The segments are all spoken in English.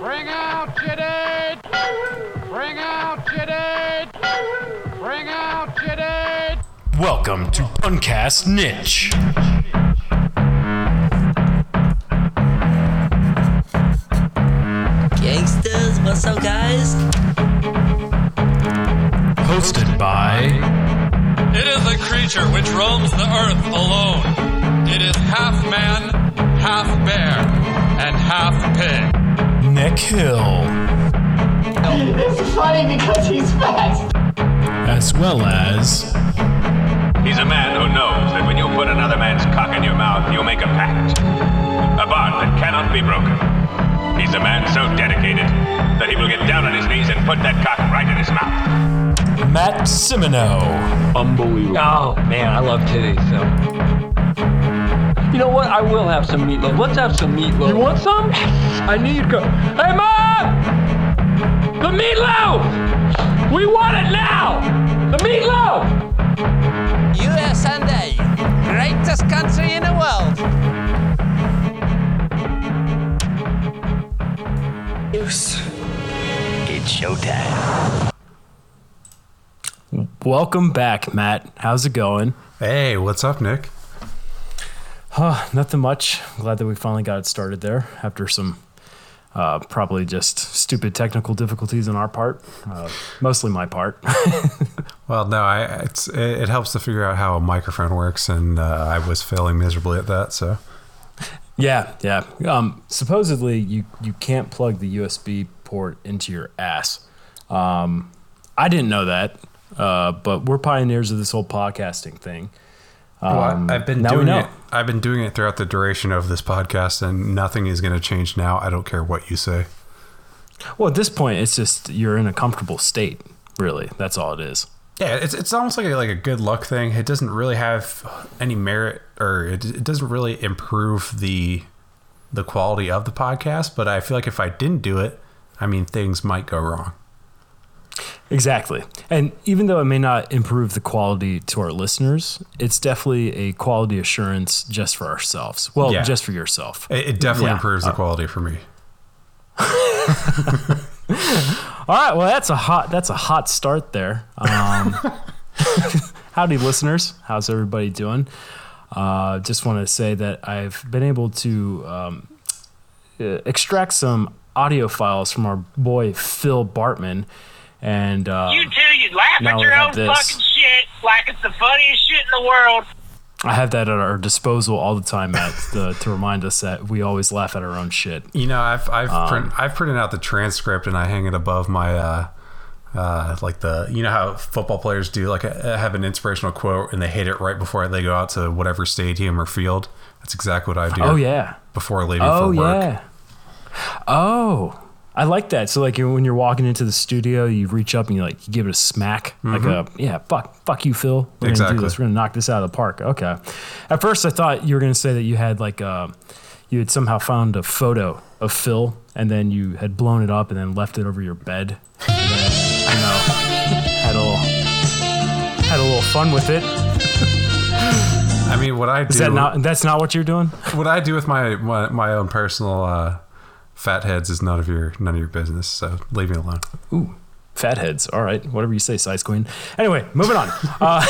Bring out Jidid! Bring out Jidid! Bring out Jidid! Welcome to Uncast Niche. Gangsters, what's up, guys? Hosted by It is a creature which roams the earth alone. It is half man, half bear, and half pig. Nick Hill, It's funny because he's fat. as well as He's a man who knows that when you put another man's cock in your mouth, you make a pact. A bond that cannot be broken. He's a man so dedicated that he will get down on his knees and put that cock right in his mouth. Matt Simino. Oh man, I love titties. So. You know what? I will have some meatloaf. Let's have some meatloaf. You want some? I knew you'd go. Hey mom! The meatloaf! We want it now! The meatloaf! U.S. and USA, greatest country in the world. News. It's showtime. Welcome back, Matt. How's it going? Hey, what's up, Nick? Huh, nothing much. Glad that we finally got it started there after some uh, probably just stupid technical difficulties on our part, uh, mostly my part. Well, no, I it's it, it helps to figure out how a microphone works, and uh, I was failing miserably at that. So, yeah, yeah. Um, supposedly, you you can't plug the USB port into your ass. Um, I didn't know that, uh, but we're pioneers of this whole podcasting thing. Um, I've been doing it. I've been doing it throughout the duration of this podcast, and nothing is going to change now. I don't care what you say. Well, at this point, it's just you're in a comfortable state. Really, that's all it is. Yeah, it's it's almost like a, like a good luck thing. It doesn't really have any merit, or it, it doesn't really improve the the quality of the podcast. But I feel like if I didn't do it, I mean, things might go wrong. Exactly. And even though it may not improve the quality to our listeners, it's definitely a quality assurance just for ourselves. Well, Yeah. just for yourself. It, it definitely Yeah. improves the quality for me. All right. Well, that's a hot that's a hot start there. Um, howdy, listeners. How's everybody doing? Uh, just want to say that I've been able to um, uh, extract some audio files from our boy Phil Bartman, and uh, You too, you laugh at your own this. fucking shit like it's the funniest shit in the world. I have that at our disposal all the time, Matt, to, to remind us that we always laugh at our own shit. You know, I've I've Um, print, I've printed out the transcript and I hang it above my uh, uh, like the you know how football players do like uh, have an inspirational quote and they hit it right before they go out to whatever stadium or field. That's exactly what I do. Oh yeah. before leaving Oh for work. yeah. Oh, I like that. So like when you're walking into the studio, you reach up and you like you give it a smack, like a yeah, fuck, fuck you, Phil. We're gonna do Mm-hmm. Exactly. this. We're gonna knock this out of the park. Okay. At first, I thought you were gonna say that you had like uh, you had somehow found a photo of Phil and then you had blown it up and then left it over your bed. Then, you know, had a little had a little fun with it. I mean, what I do Is that not? That's not what you're doing. what I do with my my, my own personal uh, fat heads is none of your none of your business. So leave me alone. Ooh, fatheads. All right, whatever you say, size queen. Anyway, moving on. Uh,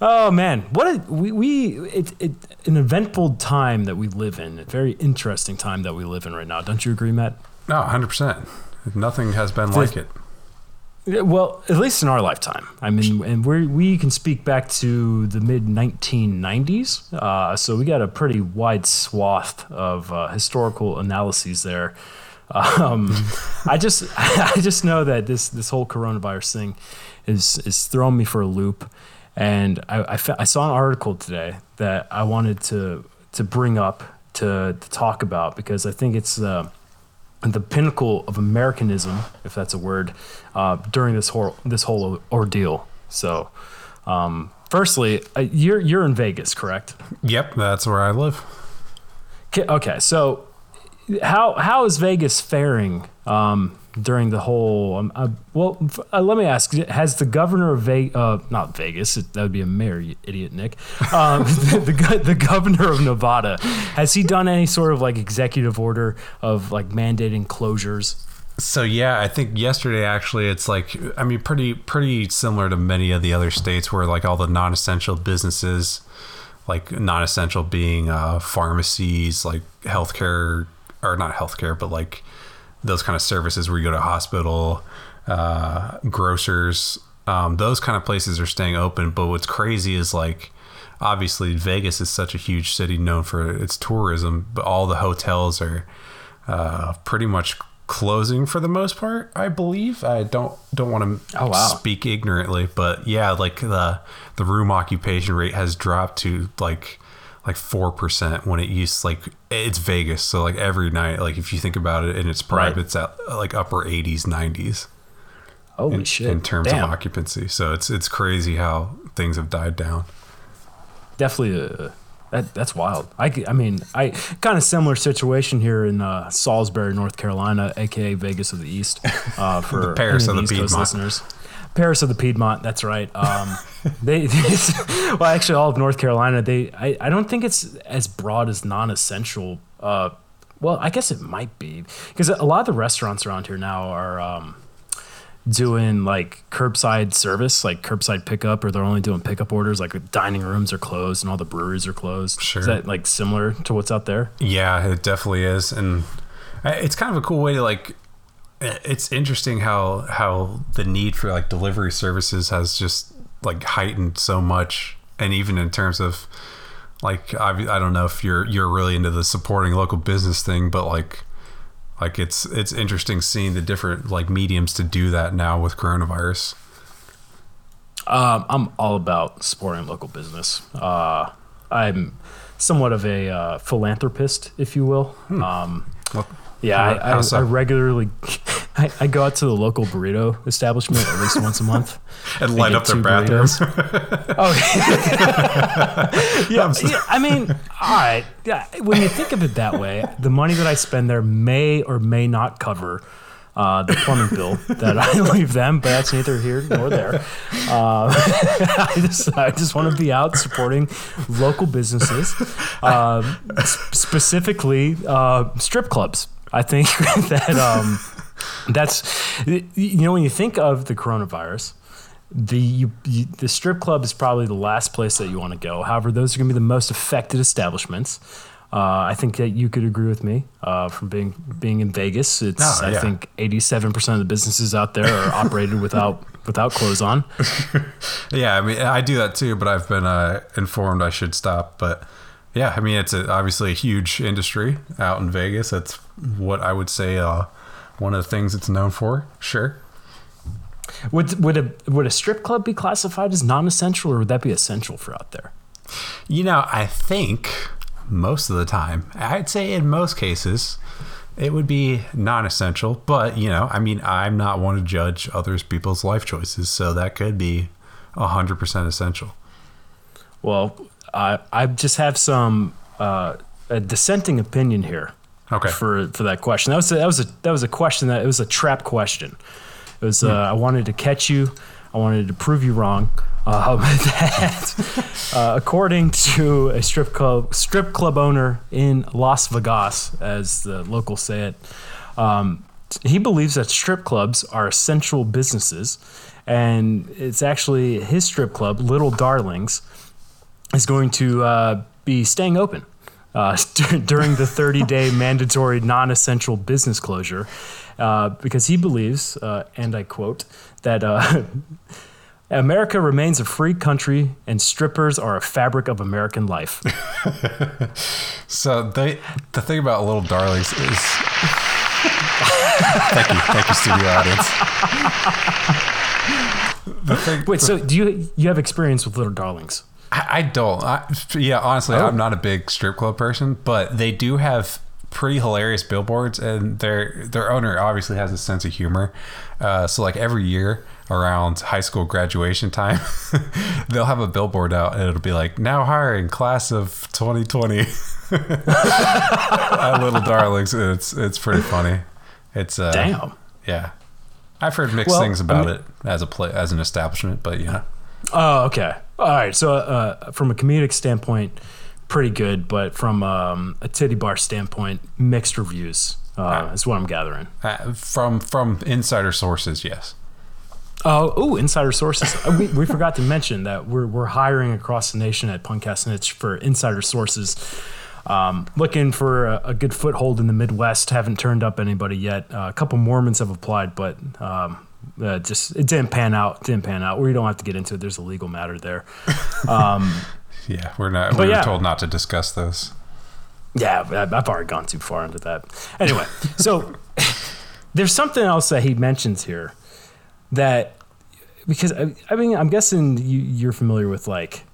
oh man, what a, we we it, it an eventful time that we live in. A very interesting time that we live in right now. Don't you agree, Matt? No, hundred percent. Nothing has been like it. Well, at least in our lifetime. I mean, and we we can speak back to the mid 1990s. Uh, so we got a pretty wide swath of uh, historical analyses there. Um, I just I just know that this this whole coronavirus thing is is throwing me for a loop, and I I, fa- I saw an article today that I wanted to to bring up to to talk about because I think it's. Uh, the pinnacle of Americanism, if that's a word, uh, during this whole this whole ordeal. So, um, firstly, uh, you're you're in Vegas, correct? Yep, that's where I live. Okay, okay, so how how is Vegas faring um, during the whole? Um, uh, well, uh, let me ask: Has the governor of Vegas, uh, not Vegas, that would be a mayor, idiot Nick, um, the, the the governor of Nevada, has he done any sort of like executive order of like mandating closures? So yeah, I think yesterday actually it's like I mean pretty pretty similar to many of the other states where like all the non-essential businesses like non-essential being uh, pharmacies, like healthcare or not healthcare, but like those kind of services where you go to hospital, uh, grocers, um, those kind of places are staying open. But what's crazy is like obviously Vegas is such a huge city known for its tourism, but all the hotels are uh, pretty much closing for the most part. I believe. I don't don't want to Oh, wow. speak ignorantly, but yeah, like the the room occupation rate has dropped to like like four percent when it used like it's Vegas, so like every night, like if you think about it in its prime, Right. it's at like upper eighties, nineties Holy in, shit! in terms Damn. of occupancy. So it's it's crazy how things have died down. definitely uh that, that's wild. I, I mean, I kind of similar situation here in uh, Salisbury, North Carolina, aka Vegas of the East, uh, for The Paris of the East Coast listeners. Paris of the Piedmont. That's right. Um, they, well, actually, all of North Carolina. They, I, I don't think it's as broad as non-essential. Uh, well, I guess it might be because a lot of the restaurants around here now are. Um, doing like curbside service, like curbside pickup, or they're only doing pickup orders. Like the dining rooms are closed and all the breweries are closed. Sure. Is that like similar to what's out there? Yeah, it definitely is, and it's kind of a cool way to like. It's interesting how how the need for like delivery services has just like heightened so much, and even in terms of like I, I don't know if you're you're really into the supporting local business thing, but like like it's it's interesting seeing the different like mediums to do that now with coronavirus. Um, I'm all about supporting local business. Uh, I'm somewhat of a uh, philanthropist, if you will. Um, Well, yeah, I, I. I regularly I, I go out to the local burrito establishment at least once a month And light up their two bathroom. Oh, yeah, yeah. I mean, all right. Yeah, when you think of it that way, the money that I spend there may or may not cover uh, the plumbing bill that I leave them, but that's neither here nor there. Uh, I just, I just want to be out supporting local businesses, uh, s- specifically uh, strip clubs. I think that um, that's you know when you think of the coronavirus the you, you, the strip club is probably the last place that you want to go. However, those are going to be the most affected establishments. Uh, I think that you could agree with me uh, from being being in Vegas. It's Oh, I think eighty seven percent of the businesses out there are operated without without clothes on. Yeah, I mean, I do that too, but I've been uh, informed I should stop. But yeah, I mean, it's a, obviously a huge industry out in Vegas. That's what I would say uh, one of the things it's known for. Sure. Would would a would a strip club be classified as non essential, or would that be essential for out there? You know, I think most of the time, I'd say in most cases, it would be non essential. But, you know, I mean, I'm not one to judge others people's life choices. So that could be 100% essential. Well, I I just have some uh, a dissenting opinion here. Okay. For for that question, that was a, that was a that was a question that it was a trap question. It was uh, I wanted to catch you. I wanted to prove you wrong. Uh, that uh, according to a strip club strip club owner in Las Vegas, as the locals say it, um, he believes that strip clubs are essential businesses, and it's actually his strip club, Little Darlings, is going to uh, be staying open uh, during the 30 day mandatory non essential business closure uh, because he believes, uh, and I quote, that uh, America remains a free country and strippers are a fabric of American life. So they, the thing about Little Darlings is. thank you, thank you, studio audience. The thing, Wait, so do you you have experience with Little Darlings? I, I don't. I, yeah, honestly, Oh. I'm not a big strip club person, but they do have pretty hilarious billboards, and their their owner obviously has a sense of humor. Uh, so like every year around high school graduation time, they'll have a billboard out, and it'll be like now hiring class of 2020 at Little Darlings. It's it's pretty funny. It's uh, Damn. yeah. I've heard mixed Well, things I about mean- it as a play as an establishment, but yeah. Oh, okay. All right. So, uh, from a comedic standpoint, pretty good, but from um, a titty bar standpoint, mixed reviews. Uh, is what I'm gathering. Uh, from from insider sources, yes. Oh, ooh, insider sources. Uh, we, we forgot to mention that we're, we're hiring across the nation at Punkcast Niche for insider sources. Um, looking for a, a good foothold in the Midwest. Haven't turned up anybody yet. Uh, a couple Mormons have applied, but um, uh, just it didn't pan out. Didn't pan out. We don't have to get into it. There's a legal matter there. Um, Yeah, we're not. We were yeah. told not to discuss those. Yeah, I've already gone too far into that. Anyway, so there's something else that he mentions here that because I, I mean I'm guessing you, you're familiar with like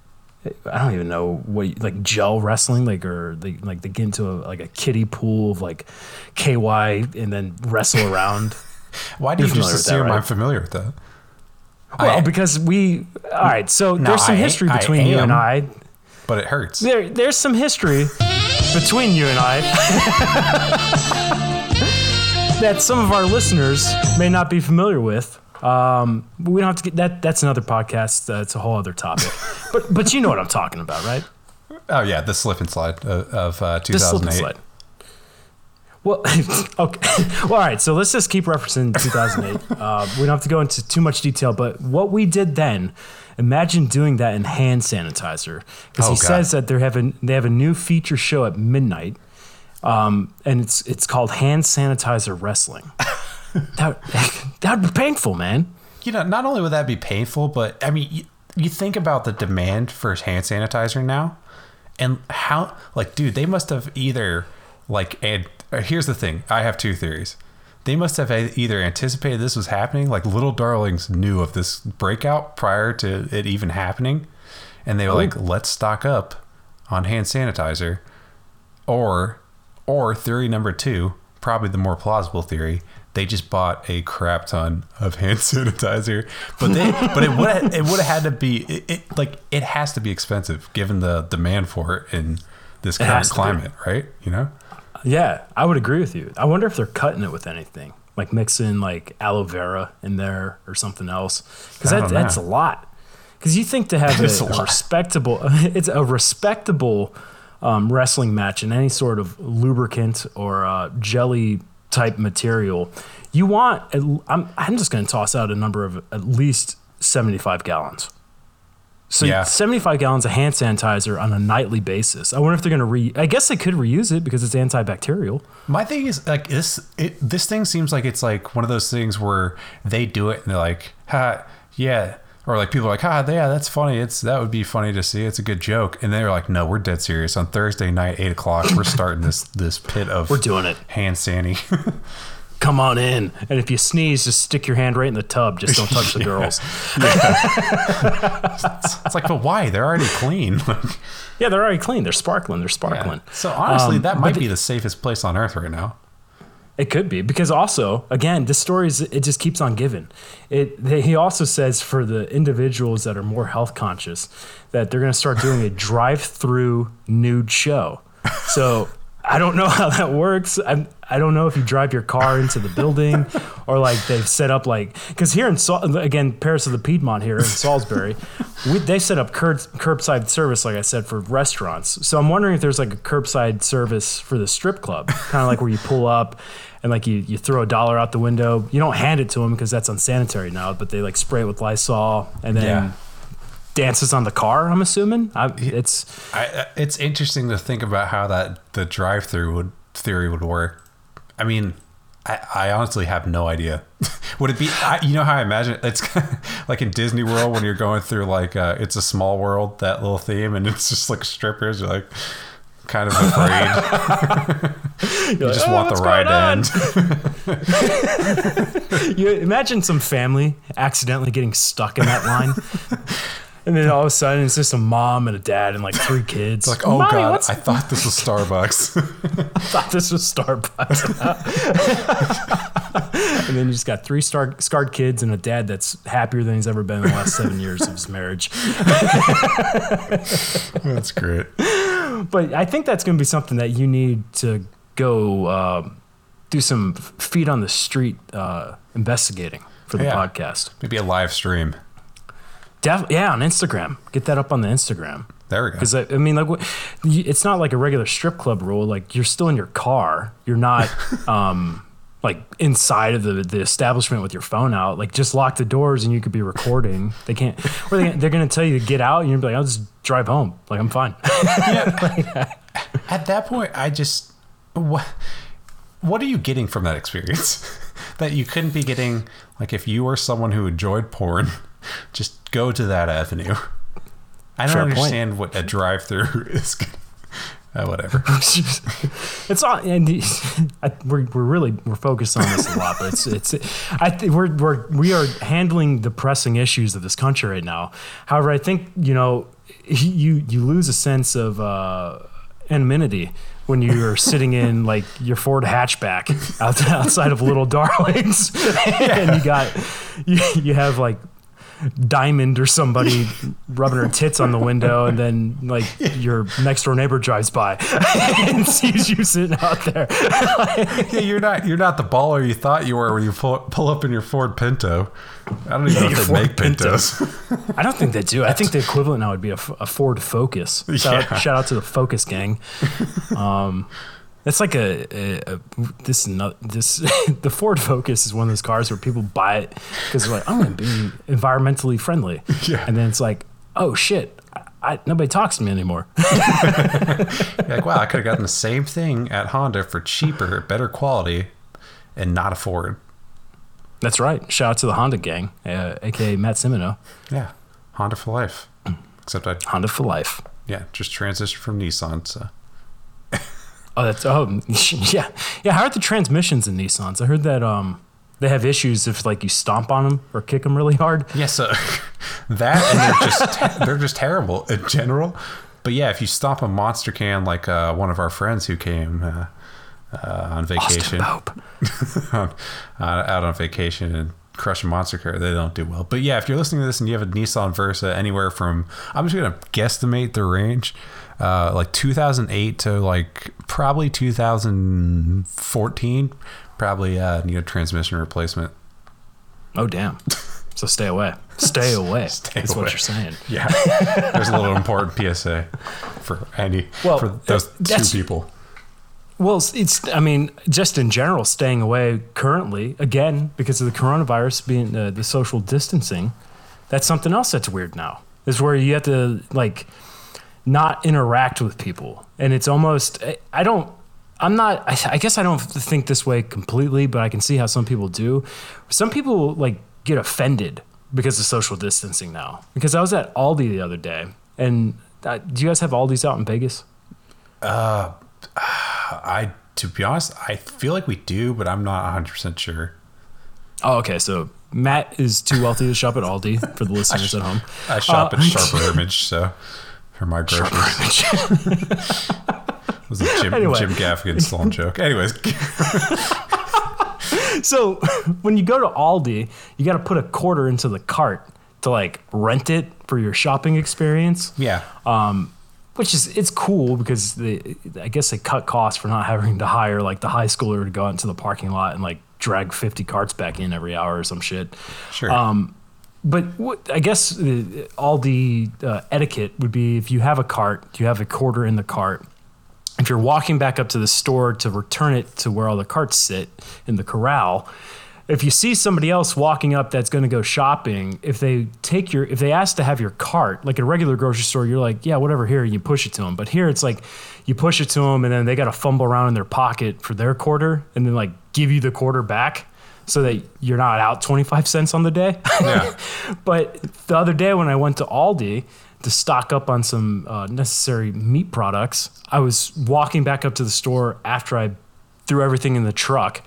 I don't even know what like gel wrestling like or they like they get into a, like a kiddie pool of like KY and then wrestle around. Why do You're you just with that, assume right? I'm familiar with that? Well, I- because we all right. So No, there's some I- history between you and. I. But it hurts. There, there's some history between you and I that some of our listeners may not be familiar with. Um, we don't have to get that. That's another podcast. That's a whole other topic. but but you know what I'm talking about, right? Oh yeah, the slip and slide of, of uh, The slip and 2008. slide. Well, okay. Well, all right. So let's just keep referencing 2008. uh, we don't have to go into too much detail, but what we did then, imagine doing that in hand sanitizer, because Oh, he God. says that they have a they have a new feature show at midnight, um, and it's it's called hand sanitizer wrestling. that that would be painful, man. You know, not only would that be painful, but I mean, you, you think about the demand for hand sanitizer now, and how, like, dude, they must have either, like, and Uh, here's the thing: I have two theories. They must have either anticipated this was happening, like Little Darlings knew of this breakout prior to it even happening, and they were like, "Let's stock up on hand sanitizer," or, or theory number two, probably the more plausible theory, they just bought a crap ton of hand sanitizer, but they, but it would it would have had to be it, it like it has to be expensive given the demand for it in this current climate, right? You know, Yeah, I would agree with you. I wonder if they're cutting it with anything, like mixing like aloe vera in there or something else, because that, that's a lot. Because you think to have a, a respectable, it's a respectable um, wrestling match in any sort of lubricant or uh, jelly type material, you want. I'm I'm just going to toss out a number of at least seventy five gallons. So Yeah. 75 gallons of hand sanitizer on a nightly basis. I wonder if they're going to re. I guess they could reuse it because it's antibacterial. My thing is like this. It, this thing seems like it's like one of those things where they do it and they're like, "Ha, yeah," or like people are like, "Ha, yeah, that's funny. It's that would be funny to see. It's a good joke." And they're like, "No, we're dead serious. On Thursday night, eight o'clock, we're starting this this pit of We're doing it. hand sanny." Come on in. And if you sneeze, just stick your hand right in the tub. Just don't touch the girls. it's like, but why? They're already clean. Yeah, they're already clean. They're sparkling. They're sparkling. So honestly, Um, that might be the safest place on earth right now. It could be because also, again, this story is it just keeps on giving. It they, he also says for the individuals that are more health conscious that they're going to start doing a drive-through nude show. So I don't know how that works. I I don't know if you drive your car into the building or like they've set up like because here in again Paris of the Piedmont here in Salisbury, we, they set up curb, curbside service like I said for restaurants. So I'm wondering if there's like a curbside service for the strip club, kind of like where you pull up and like you, you throw a dollar out the window. You don't hand it to them because that's unsanitary now, but they like spray it with Lysol and then Yeah. Dances on the car. I'm assuming I, it's I, uh, it's interesting to think about how that the drive-through would theory would work. I mean, I, I honestly have no idea. would it be? I, you know how I imagine it? it's like in Disney World when you're going through like uh, it's a small world that little theme, and it's just like strippers. You're like kind of afraid. you like, just "Oh, want the ride to end. you imagine some family accidentally getting stuck in that line. And then all of a sudden, it's just a mom and a dad and like three kids. It's like, oh Mommy, god, what's- I thought this was Starbucks. I thought this was Starbucks. and then you just got three star- scarred kids and a dad that's happier than he's ever been in the last seven years of his marriage. That's great. But I think that's going to be something that you need to go uh, do some feet on the street uh, investigating for the Yeah. podcast. Maybe a live stream. Def- yeah, on Instagram. Get that up on the Instagram. There we go. Because I, I mean, like, it's not like a regular strip club rule. Like, you're still in your car. You're not, um, like inside of the, the establishment with your phone out. Like, just lock the doors and you could be recording. They can't. Or they, they're going to tell you to get out, and you're gonna be like, I'll just drive home. Like, I'm fine. At that point, I just what what are you getting from that experience that you couldn't be getting like if you were someone who enjoyed porn, just go to that avenue. I don't Fair point. understand what a drive-through is. Uh, whatever. it's all and I, we're, we're really we're focused on this a lot but it's it's I think we're we're we are handling the pressing issues of this country right now however I think you know you you lose a sense of uh, anonymity when you're sitting in like your Ford hatchback out, outside of Little Darlings and you got you, you have like Diamond or somebody rubbing her tits on the window, and then like your next door neighbor drives by and sees you sitting out there. yeah, you're not you're not the baller you thought you were when you pull, pull up in your Ford Pinto. I don't even know if they Ford make Pinto. Pintos. I don't think they do. I think the equivalent now would be a Ford Focus. Shout, Yeah. out, shout out to the Focus gang. Um, it's like a, a, a this is not this the Ford Focus is one of those cars where people buy it because they're like I'm going to be environmentally friendly, Yeah. and then it's like oh shit, I, I, nobody talks to me anymore. Like, wow, I could have gotten the same thing at Honda for cheaper, better quality, and not a Ford. That's right. Shout out to the Honda gang, uh, aka Matt Simino, Yeah, Honda for life. Except I, Honda for life. yeah, just transitioned from Nissan. So Oh, that's oh yeah yeah. How are the transmissions in Nissans? I heard that um they have issues if like you stomp on them or kick them really hard. yeah, so that and they're just they're just terrible in general. But yeah, if you stomp a monster can like uh, one of our friends who came uh, uh, on vacation, on, uh, out on vacation and crush a monster car, they don't do well. But yeah, if you're listening to this and you have a Nissan Versa anywhere from, I'm just gonna guesstimate the range, uh, like 2008 to like probably 2014, probably uh, need a transmission replacement. Oh damn. So stay away. Stay away. Stay That's away. what you're saying. Yeah, there's a little important PSA for any Well, for those two people. Well, it's- it's. I mean, just in general, staying away currently again because of the coronavirus being uh, the social distancing. That's something else that's weird now. Is where you have to like not interact with people, and it's almost. I- don't. I'm not. I, I guess I don't think this way completely, but I can see how some people do. Some people like get offended because of social distancing now. Because I was at Aldi the other day, and uh, do you guys have Aldi's out in Vegas? Uh, I to be honest, I feel like we do, but I'm not 100 percent sure. Oh, okay. So Matt is too wealthy to shop at Aldi for the listeners at home. I shop Uh, at Sharper Image, so for my groceries. It was a Jim, Anyway. Jim Gaffigan stolen joke. Anyways, so when you go to Aldi, you got to put a quarter into the cart to like rent it for your shopping experience. yeah, Which is it's cool because they, I guess they cut costs for not having to hire like the high schooler to go out into the parking lot and like drag 50 carts back in every hour or some shit. sure. Um, but what, I guess uh, all the uh, etiquette would be if you have a cart, you have a quarter in the cart. If you're walking back up to the store to return it to where all the carts sit in the corral, if you see somebody else walking up that's going to go shopping, if they take your, if they ask to have your cart, like at a regular grocery store, you're like, yeah, whatever, here, and you push it to them. But here it's like, you push it to them, and then they got to fumble around in their pocket for their quarter, and then like give you the quarter back, so that you're not out 25 cents on the day. yeah, But the other day when I went to Aldi to stock up on some uh, necessary meat products, I was walking back up to the store after I threw everything in the truck.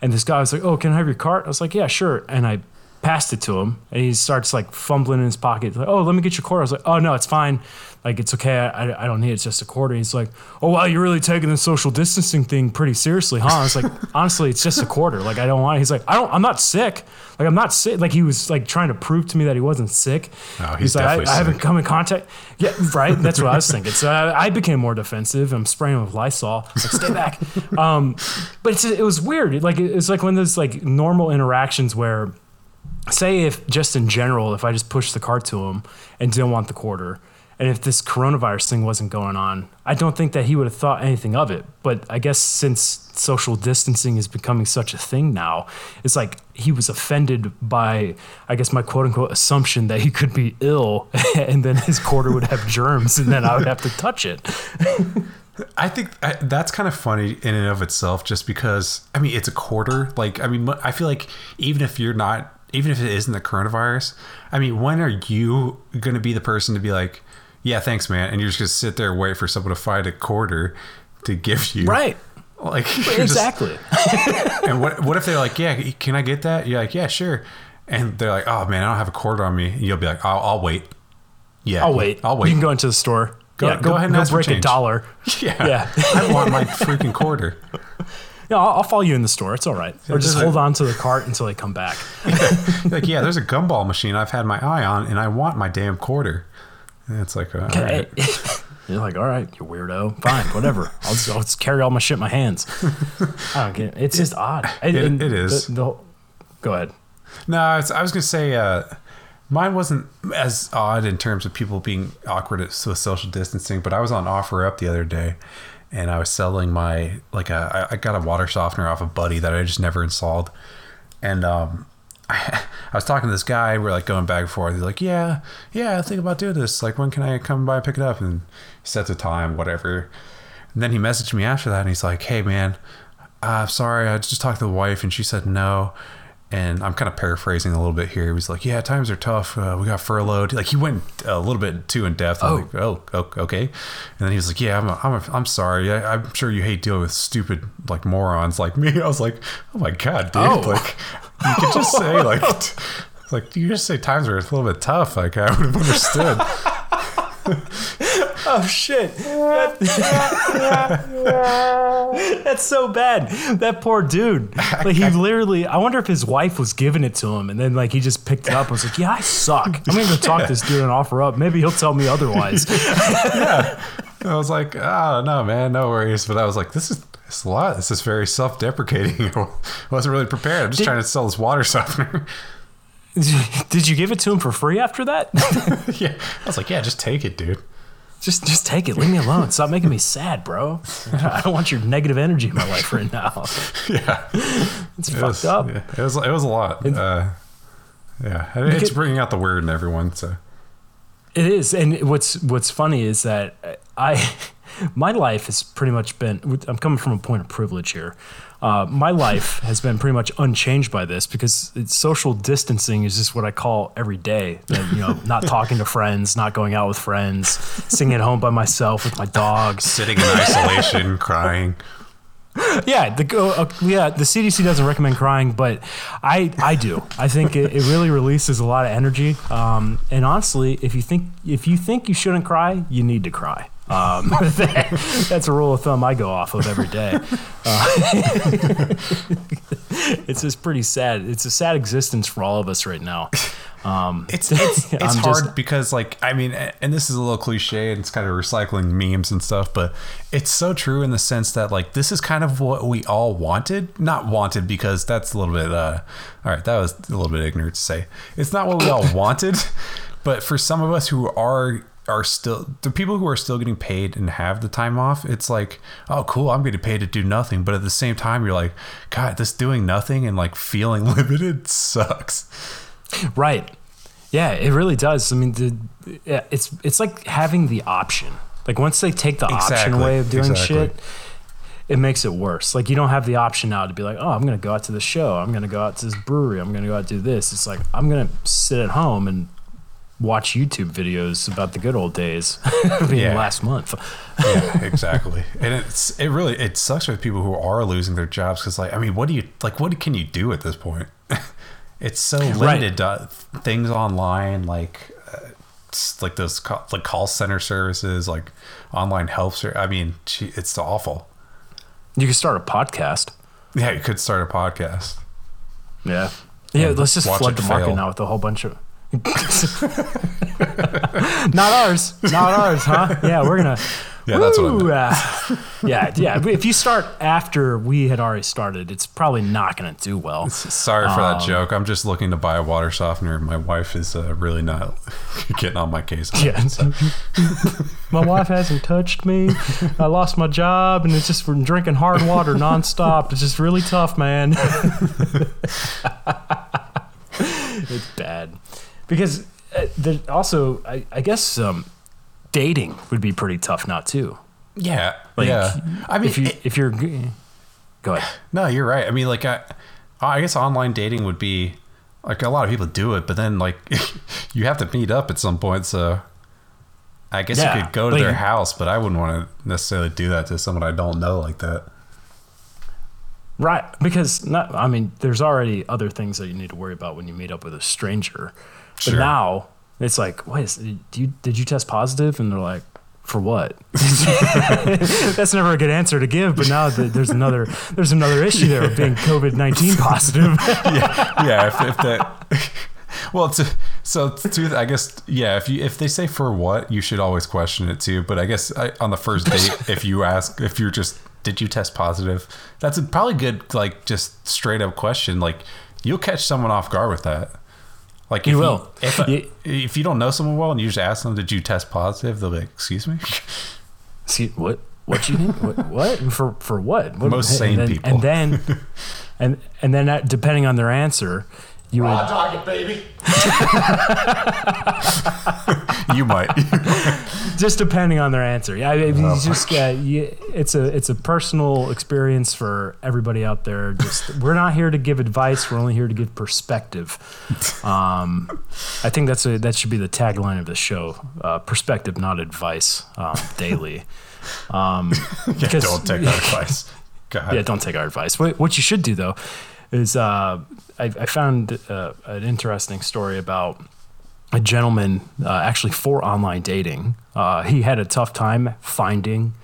And this guy was like, Oh, can I have your cart? I was like, Yeah, sure. And I passed it to him, and he starts like fumbling in his pocket. Like, oh, let me get your quarter. I was like, oh no, it's fine. Like it's okay. I, I don't need it. It's just a quarter. He's like, oh wow, you're really taking the social distancing thing pretty seriously, huh? I was like, honestly, it's just a quarter. Like I don't want. It. He's like, I don't. I'm not sick. Like I'm not sick. Like he was like trying to prove to me that he wasn't sick. Oh, he's like, I, I haven't come in contact. Yeah, right. That's what I was thinking. So I, I became more defensive. I'm spraying him with Lysol. Like stay back. Um, but it's, it was weird. Like it's like one of those like normal interactions where say if just in general, if I just pushed the cart to him and didn't want the quarter, and if this coronavirus thing wasn't going on, I don't think that he would have thought anything of it. But I guess since social distancing is becoming such a thing now, it's like he was offended by, I guess, my quote unquote assumption that he could be ill and then his quarter would have germs and then I would have to touch it. I think I, that's kind of funny in and of itself, just because I mean it's a quarter. Like I mean, I feel like even if you're not, even if it isn't the coronavirus, I mean, when are you going to be the person to be like, yeah, thanks, man, and you're just going to sit there and wait for someone to find a quarter to give you, Right. Like you're just- Exactly. and what what if they're like, yeah, can I get that? You're like, yeah, sure. And they're like, oh man, I don't have a quarter on me. And you'll be like, I'll, I'll wait. Yeah, I'll wait. I'll wait. You can go into the store. Go- yeah, go ahead and go break a dollar. yeah, Yeah. I want my freaking quarter. Yeah, I'll, I'll follow you in the store. It's all right. Or just a- hold on to the cart until they come back. like, yeah, there's a gumball machine I've had my eye on, and I want my damn quarter. And it's like, all right. You're like, all right, you weirdo. Fine, whatever. I'll just, I'll just carry all my shit in my hands. I don't get it. It's just odd. And- It- it is. The, the, go ahead. No, I was, I was gonna say uh, mine wasn't as odd in terms of people being awkward at with social distancing, but I was on OfferUp the other day, and I was selling my like a I got a water softener off a buddy that I just never installed, and um. I, I was talking to this guy. We're like going back and forth. He's like, "Yeah, yeah, I think about doing this. Like, when can I come by and pick it up?" And he sets a time, whatever. And then he messaged me after that, and he's like, "Hey, man, I'm uh, sorry, I just talked to the wife, and she said no." And I'm kind of paraphrasing a little bit here. He was like, "Yeah, times are tough. Uh, we got furloughed." Like he went a little bit too in depth. I'm Oh. like, "Oh, okay." And then he was like, "Yeah, I'm, a, I'm, a, I'm sorry. I, I'm sure you hate dealing with stupid like morons like me." I was like, "Oh my god, dude! Oh. Like you could just say like." Like you just say times are a little bit tough. Like I would have understood. Oh shit! That's so bad. That poor dude. Like he literally. I wonder if his wife was giving it to him, and then like he just picked it up and was like, "Yeah, I suck. I'm gonna go talk to this dude and OfferUp. Maybe he'll tell me otherwise." yeah. I was like, oh no, man, no worries. But I was like, this is it's a lot. This is very self-deprecating. I wasn't really prepared. I'm just trying to sell this water softener. Did you give it to him for free after that? yeah, I was like, yeah, just take it, dude. Just just take it. Leave me alone. Stop making me sad, bro. I don't want your negative energy in my life right now. Yeah, It's it fucked was, up. yeah, it was it was a lot. Uh, yeah, it's Because- bringing out the weird in everyone. So It is, and what's what's funny is that I, my life has pretty much been. I'm coming from a point of privilege here. Uh, my life has been pretty much unchanged by this because it's social distancing is just what I call every day. That, you know, not talking to friends, not going out with friends, sitting at home by myself with my dogs. sitting in isolation, crying. Yeah, the uh, yeah the CDC doesn't recommend crying, but I I do. I think it, it really releases a lot of energy. Um, and honestly, if you think if you think you shouldn't cry, you need to cry. Um, that's a rule of thumb I go off of every day. Uh, it's just pretty sad. It's a sad existence for all of us right now. Um, It's it's, it's I'm hard just- because like I mean, and this is a little cliche and it's kind of recycling memes and stuff, but it's so true in the sense that like this is kind of what we all wanted. Not wanted because that's a little bit uh all right, that was a little bit ignorant to say. It's not what we all wanted, but for some of us who are are still the people who are still getting paid and have the time off, it's like, oh cool, I'm getting paid to do nothing. But at the same time, you're like, God, this doing nothing and like feeling limited sucks. Right. Yeah, it really does. I mean, the, it's it's like having the option. Like once they take the option Exactly, away of doing exactly. shit, it makes it worse. Like you don't have the option now to be like, oh, I'm gonna go out to the show. I'm gonna go out to this brewery. I'm gonna go out do this. It's like I'm gonna sit at home and watch YouTube videos about the good old days Yeah. last month. yeah, exactly. And it's it really it sucks with people who are losing their jobs because like I mean, what do you like? What can you do at this point? it's so limited to things online like uh, like those call, like call center services like online help ser- i mean it's awful You can start a podcast. yeah you could start a podcast Yeah. Yeah, And let's just flood the market fail. now with a whole bunch of. not ours. Not ours, huh? Yeah, we're gonna. Yeah, that's what I Woo, uh, yeah, yeah. If you start after we had already started, it's probably not gonna do well. sorry for that Um, joke i'm just looking to buy a water softener my wife is uh, really not getting on my case Yeah. my wife hasn't touched me. I lost my job, and it's just from drinking hard water nonstop. It's just really tough, man. it's bad because uh, also, I, I guess, um, dating would be pretty tough now too. yeah Like, yeah i mean if you it- if you're go ahead. No, you're right. I mean, like, I, I guess online dating would be like a lot of people do it, but then like you have to meet up at some point. So I guess Yeah, you could go to like- their house, but I wouldn't want to necessarily do that to someone I don't know like that. Right, because not. I mean, there's already other things that you need to worry about when you meet up with a stranger. But Sure. now it's like, wait, is- do you did you test positive? And they're like, for what? That's never a good answer to give. But now th- there's another there's another issue there of being COVID nineteen positive. yeah, if, if that. Well, to, so to I guess yeah. If you if they say for what, you should always question it too. But I guess I, on the first date, if you ask if you're just did you test positive, that's a probably good like just straight up question. Like you'll catch someone off guard with that. Like if You will. if You- if you don't know someone well and you just ask them, did you test positive? They'll be like, excuse me. See what what you need? What, what for for what? what Most and sane then- people. And then and and then that, depending on their answer, you would target, baby. you might. just depending on their answer. Yeah, I mean, you just uh, you, it's a it's a personal experience for everybody out there. Just we're not here to give advice. We're only here to give perspective. Um, I think that's a that should be the tagline of the show: uh, perspective, not advice. Um, daily. Um, yeah, because- don't take that advice. God. yeah, don't take our advice. What, what you should do though is uh, I, I found uh, an interesting story about a gentleman uh, actually for online dating. Uh, he had a tough time finding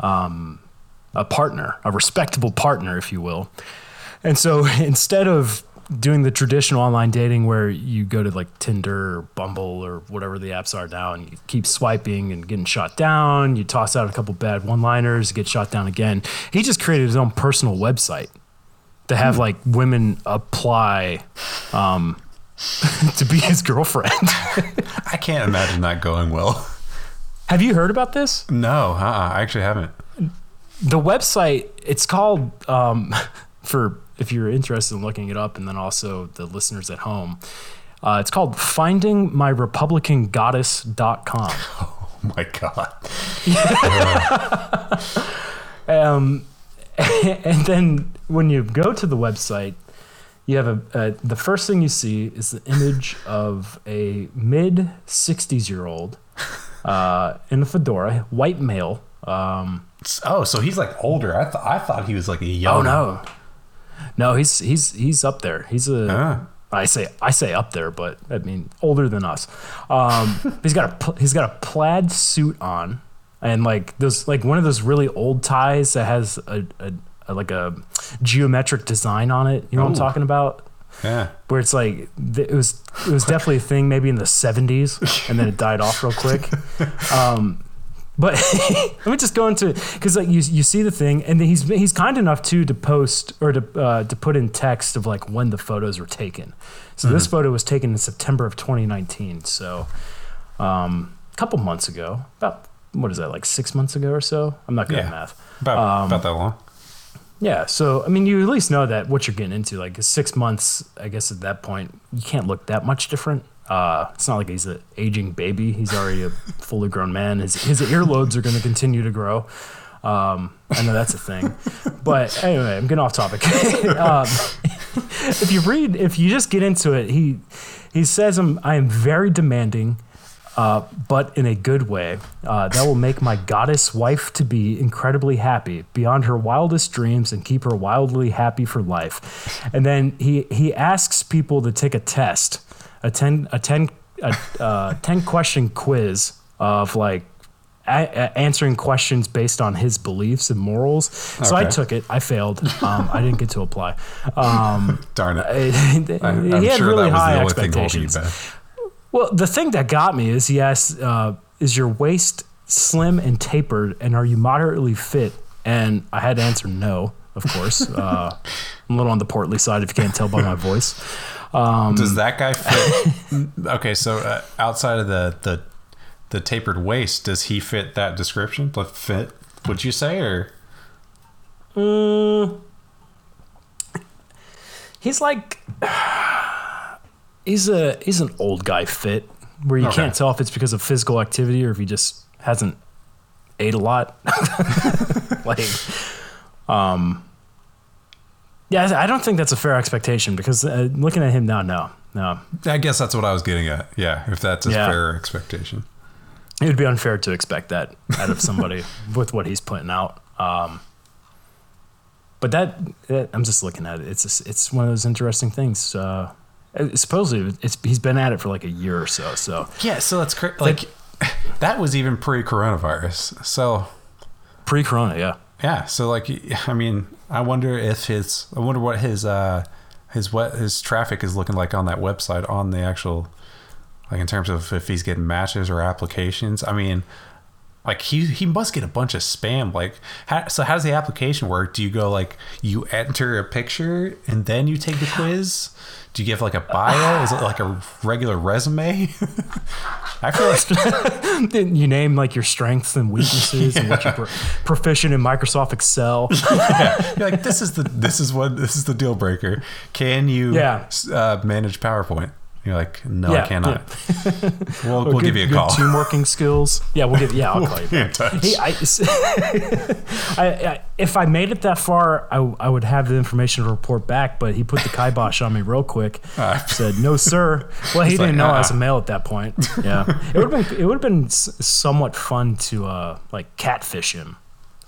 um, a partner, a respectable partner, if you will. And so instead of doing the traditional online dating where you go to like Tinder or Bumble or whatever the apps are now and you keep swiping and getting shot down, you toss out a couple bad one liners, get shot down again. He just created his own personal website to have like women apply um, to be his girlfriend. I can't imagine that going well. have you heard about this? No, uh-uh, I actually haven't. the website it's called um, for if you're interested in looking it up and then also the listeners at home uh, it's called findingmyrepublicangoddess.com Oh my god. um, and then when you go to the website you have a, a the first thing you see is the image of a mid 60s year old uh, in a fedora white male um, Oh, so he's like older. I thought I thought he was like a young. Oh no, no, he's he's he's up there. He's a. I say I say up there, but I mean older than us. Um, he's got a he's got a plaid suit on, and like those like one of those really old ties that has a, a, a like a geometric design on it. You know what I'm talking about? Yeah. Where it's like it was it was definitely a thing maybe in the 70s, and then it died off real quick. Um, but let me just go into because like you you see the thing, and he's he's kind enough too to post or to uh, to put in text of like when the photos were taken. So this Mhm. photo was taken in September of 2019. So um, a couple months ago, about what is that like six months ago or so? I'm not good Yeah. at math. About Um, about that long. Yeah, so I mean, you at least know that what you're getting into. Like six months, I guess at that point, you can't look that much different. Uh, it's not like he's an aging baby. He's already a fully grown man. His his earlobes are going to continue to grow. Um, I know that's a thing, but anyway, I'm getting off topic. um, if you read, if you just get into it, he he says, "I'm I am very demanding. Uh, but in a good way. Uh, that will make my goddess wife to be incredibly happy beyond her wildest dreams and keep her wildly happy for life. And then he he asks people to take a test, a ten a ten a uh, ten question quiz of like. A- answering questions based on his beliefs and morals. So I took it. I failed. Um, I didn't get to apply. Um, Darn it. he I, I'm had sure really that was high the only thing holding you expectations. Well, the thing that got me is he asked, uh, "Is your waist slim and tapered, and are you moderately fit?" And I had to answer no, of course. Uh, I'm a little on the portly side, if you can't tell by my voice. Um, Does that guy fit? okay, so uh, outside of the, the the tapered waist, does he fit that description? Fit? Would you say, or Mm, he's like he's a he's an old guy fit where you Okay. can't tell if it's because of physical activity or if he just hasn't ate a lot. like, um, yeah, I don't think that's a fair expectation because uh, looking at him now, no, no, I guess that's what I was getting at. Yeah, if that's a Yeah. fair expectation. it would be unfair to expect that out of somebody with what he's putting out. Um, but that, that I'm just looking at it. It's just, it's one of those interesting things. Uh, supposedly, it's he's been at it for like a year or so. So Yeah, so that's cra- like that was even pre-coronavirus. So pre-corona, yeah. yeah, so like I mean, I wonder if his I wonder what his uh his what his traffic is looking like on that website on the actual like in terms of if he's getting matches or applications. I mean, like he he must get a bunch of spam. Like, how, so how does the application work? Do you go like you enter a picture and then you take the quiz? Do you give like a bio? Is it like a regular resume? I feel like you name like your strengths and weaknesses and what you're pro- proficient in Microsoft Excel. you're like this is the this is what this is the deal breaker. Can you Yeah. uh, manage PowerPoint? You're like, no, Yeah, I cannot. We'll, we'll Good- give you a good call. Team working skills. Yeah, we'll give. Yeah, I'll call you. back. touch. Hey, I, I, I, if I made it that far, I, I would have the information to report back. But he put the kibosh on me real quick. Ah. Said no, sir. Well, he didn't like, know I was a uh-uh. male at that point. Yeah, it would have been it would have been somewhat fun to uh, like catfish him,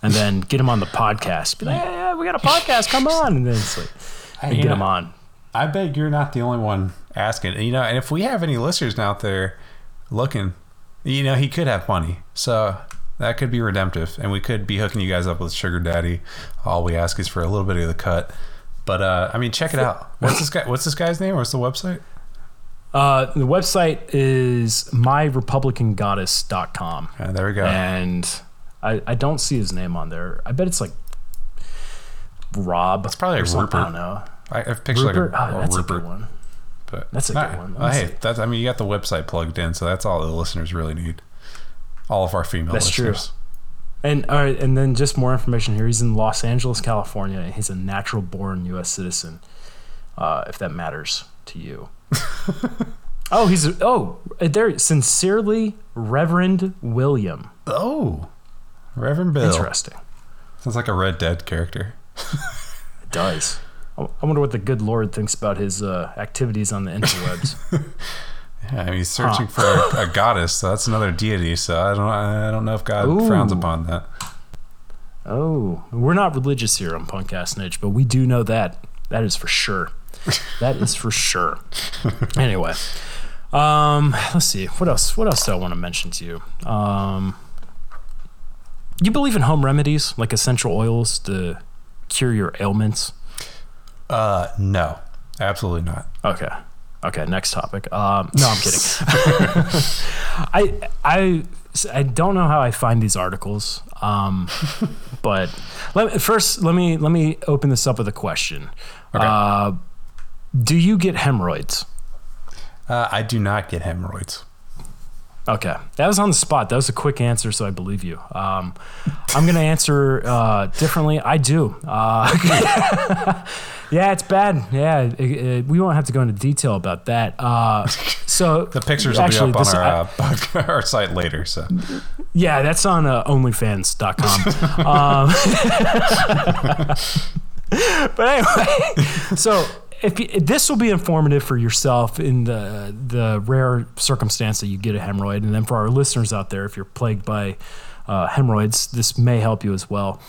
and then get him on the podcast. Be like, yeah, we got a podcast. Come on, and then it's like, and get know, him on. I bet you're not the only one asking. You know, and if we have any listeners out there looking, you know, he could have money. So that could be redemptive. And we could be hooking you guys up with Sugar Daddy. All we ask is for a little bit of the cut. But uh, I mean, check it out. What's this guy? What's this guy's name? What's the website? Uh, the website is myrepublicangoddess.com. Uh, there we go. And I, I don't see his name on there. I bet it's like Rob. It's probably something. I don't know. I, I've pictured Rupert? like a, Oh, that's a Rupert. good one. But That's a Nah, good one. Let's hey, see. that's I mean, you got the website plugged in, so that's all the listeners really need. All of our female That's true. And all right, and then just more information here. He's in Los Angeles, California, and he's a natural born U.S. citizen. Uh, if that matters to you. oh, he's oh, there. Sincerely, Reverend William. Oh, Reverend Bill. Interesting. Sounds like a Red Dead character. It does. I wonder what the good Lord thinks about his uh, activities on the interwebs. Yeah, I mean, he's searching for a, a goddess, so that's another deity. So I don't, I don't know if God Ooh. frowns upon that. Oh, we're not religious here on Punkcast Niche, but we do know that. That is for sure. That is for sure. Anyway, um, let's see. What else? What else do I want to mention to you? Um, you believe in home remedies like essential oils to cure your ailments? Uh, no, absolutely not. Okay. Okay. Next topic. Um, no, I'm kidding. I I I don't know how I find these articles. Um, but let me, first let me let me open this up with a question. Uh, do you get hemorrhoids? Uh, I do not get hemorrhoids. Okay, that was on the spot. That was a quick answer, so I believe you. Um, I'm gonna answer uh, differently. I do. Yeah, it's bad. Yeah, it- it- we won't have to go into detail about that. Uh, so The pictures actually, will be up on I- our, uh, podcast- our site later. So yeah, that's on uh, OnlyFans.com. um, but anyway, so if you, this will be informative for yourself in the the rare circumstance that you get a hemorrhoid, and then for our listeners out there, if you're plagued by uh, hemorrhoids, this may help you as well.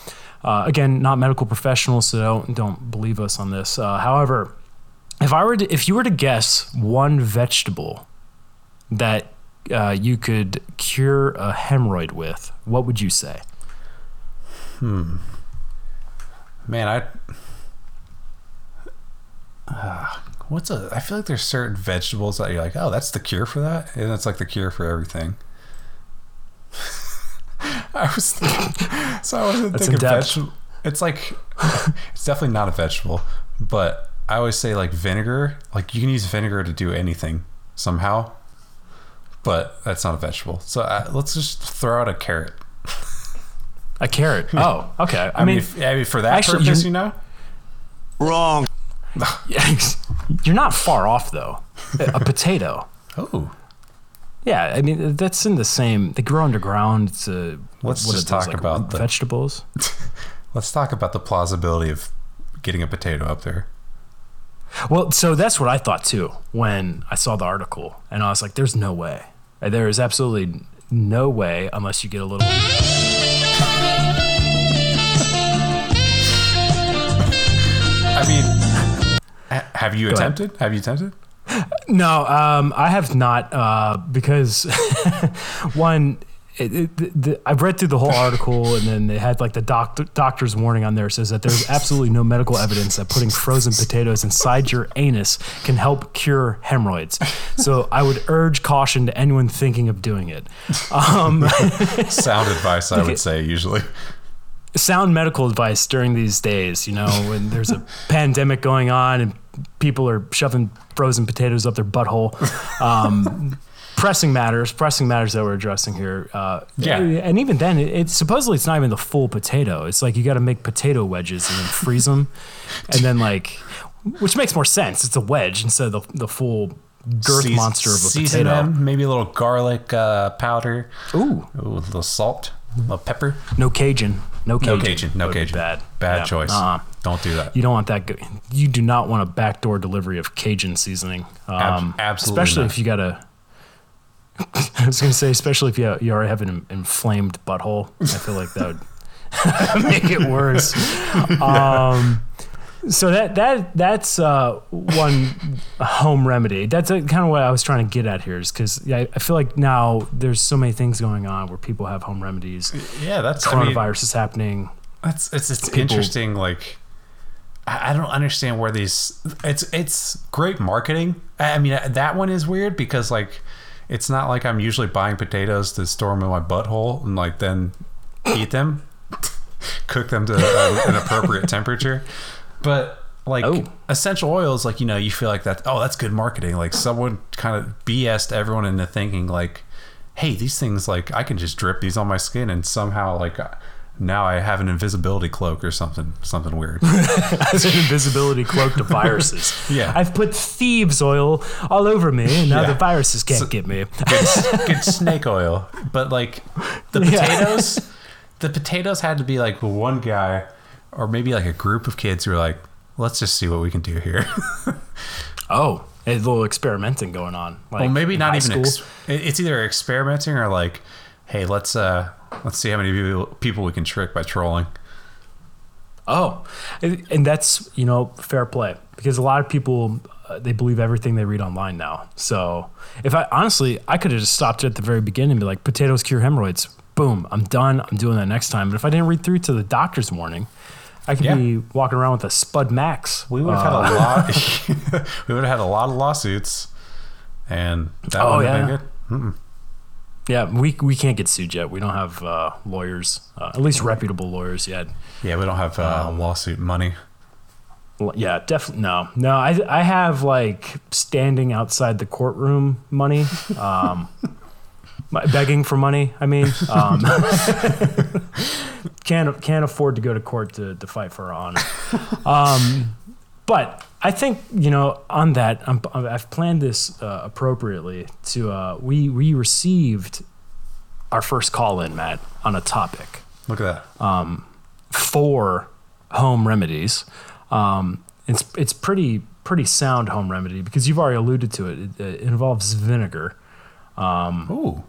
Uh, again, not medical professionals, so don't don't believe us on this. Uh, however, if I were to, if you were to guess one vegetable that uh, you could cure a hemorrhoid with, what would you say? Hmm. Man, I. Uh, what's a? I feel like there's certain vegetables that you're like, oh, that's the cure for that, and it's like the cure for everything. I was so I wasn't That's thinking vegetable. It's like it's definitely not a vegetable, but I always say like vinegar. Like you can use vinegar to do anything somehow, but that's not a vegetable. So uh, let's just throw out a carrot. A carrot. Oh, okay. I, I, mean, mean, if, I mean, for that actually, purpose, you- you know. Wrong. Yikes. You're not far off though. A, a potato. Oh, Yeah, I mean that's in the same. They grow underground. It's a. Let's what just talk like, about the- vegetables. let's talk about the plausibility of getting a potato up there. Well, so that's what I thought too when I saw the article, and I was like, "There's no way. There is absolutely no way unless you get a little." I mean, have you Go ahead. attempted? Have you attempted? No, um, I have not uh, because one. It, it, the, I've read through the whole article, and then they had like the doctor, doctor's warning on there says that there's absolutely no medical evidence that putting frozen potatoes inside your anus can help cure hemorrhoids. So I would urge caution to anyone thinking of doing it. Um, Sound advice, I would say usually. Sound medical advice during these days, you know, when there's a pandemic going on and people are shoving frozen potatoes up their butthole. Um, pressing matters, pressing matters that we're addressing here. Uh, Yeah. And even then, it, it's supposedly it's not even the full potato. It's like you got to make potato wedges and then freeze them. And then, like, which makes more sense. It's a wedge instead of the, the full girth monster of a season potato. them, maybe a little garlic uh, powder. Ooh. Ooh, a little salt, a little pepper. No Cajun. No Cajun. No Cajun. No Cajun. Bad. Bad Yeah. choice. Uh-uh. Don't do that. You don't want that. Go- you do not want a backdoor delivery of Cajun seasoning. Um, absolutely Especially not. if you got a. I was going to say, especially if you, you already have an inflamed butthole. I feel like that would make it worse. Um, so that that that's uh, one home remedy. That's uh kind of what I was trying to get at here, is because I, I feel like now there's so many things going on where people have home remedies. Yeah, that's I mean, Coronavirus is happening. That's it's it's People- interesting. Like, I I don't understand where these. It's it's great marketing. I I mean, that one is weird because like, it's not like I'm usually buying potatoes to store them in my butthole and like then eat them, cook them to a, an appropriate temperature. But like Oh. essential oils, like you know, you feel like that. Oh, that's good marketing. Like someone kind of BS'd everyone into thinking like, hey, these things like I can just drip these on my skin and somehow like. Uh, now I have an invisibility cloak or something, something weird. as an invisibility cloak to viruses. Yeah. I've put thieves oil all over me, and now Yeah. the viruses can't So- get me. good, good snake oil. But like the Yeah. potatoes, the potatoes had to be like one guy, or maybe like a group of kids who are like, let's just see what we can do here. Oh, a little experimenting going on. Like well, maybe not even. Ex- it's either experimenting or like, hey, let's uh, let's see how many people, people we can trick by trolling. Oh, and and that's you know fair play because a lot of people uh, they believe everything they read online now. So if I honestly, I could have just stopped it at the very beginning and be like, potatoes cure hemorrhoids. Boom, I'm done. I'm doing that next time. But if I didn't read through to the doctor's warning, I could Yeah. be walking around with a Spud Max. We would have Uh, had a lot. we would have had a lot of lawsuits, and that Oh, would have yeah. been good. Mm-mm. Yeah, we we can't get sued yet. We don't have uh, lawyers, uh, at least reputable lawyers yet. Yeah, we don't have uh, Um, lawsuit money. Yeah, definitely no, no. I I have like standing outside the courtroom money, um, begging for money. I mean, um, can't can't afford to go to court to to fight for our honor. Um, but I think you know on that I'm, I've planned this uh, appropriately. To uh, we we received our first call in, Matt, on a topic Look at that. um, for home remedies. Um, it's it's pretty pretty sound home remedy because you've already alluded to it. It, it involves vinegar. Um, Ooh.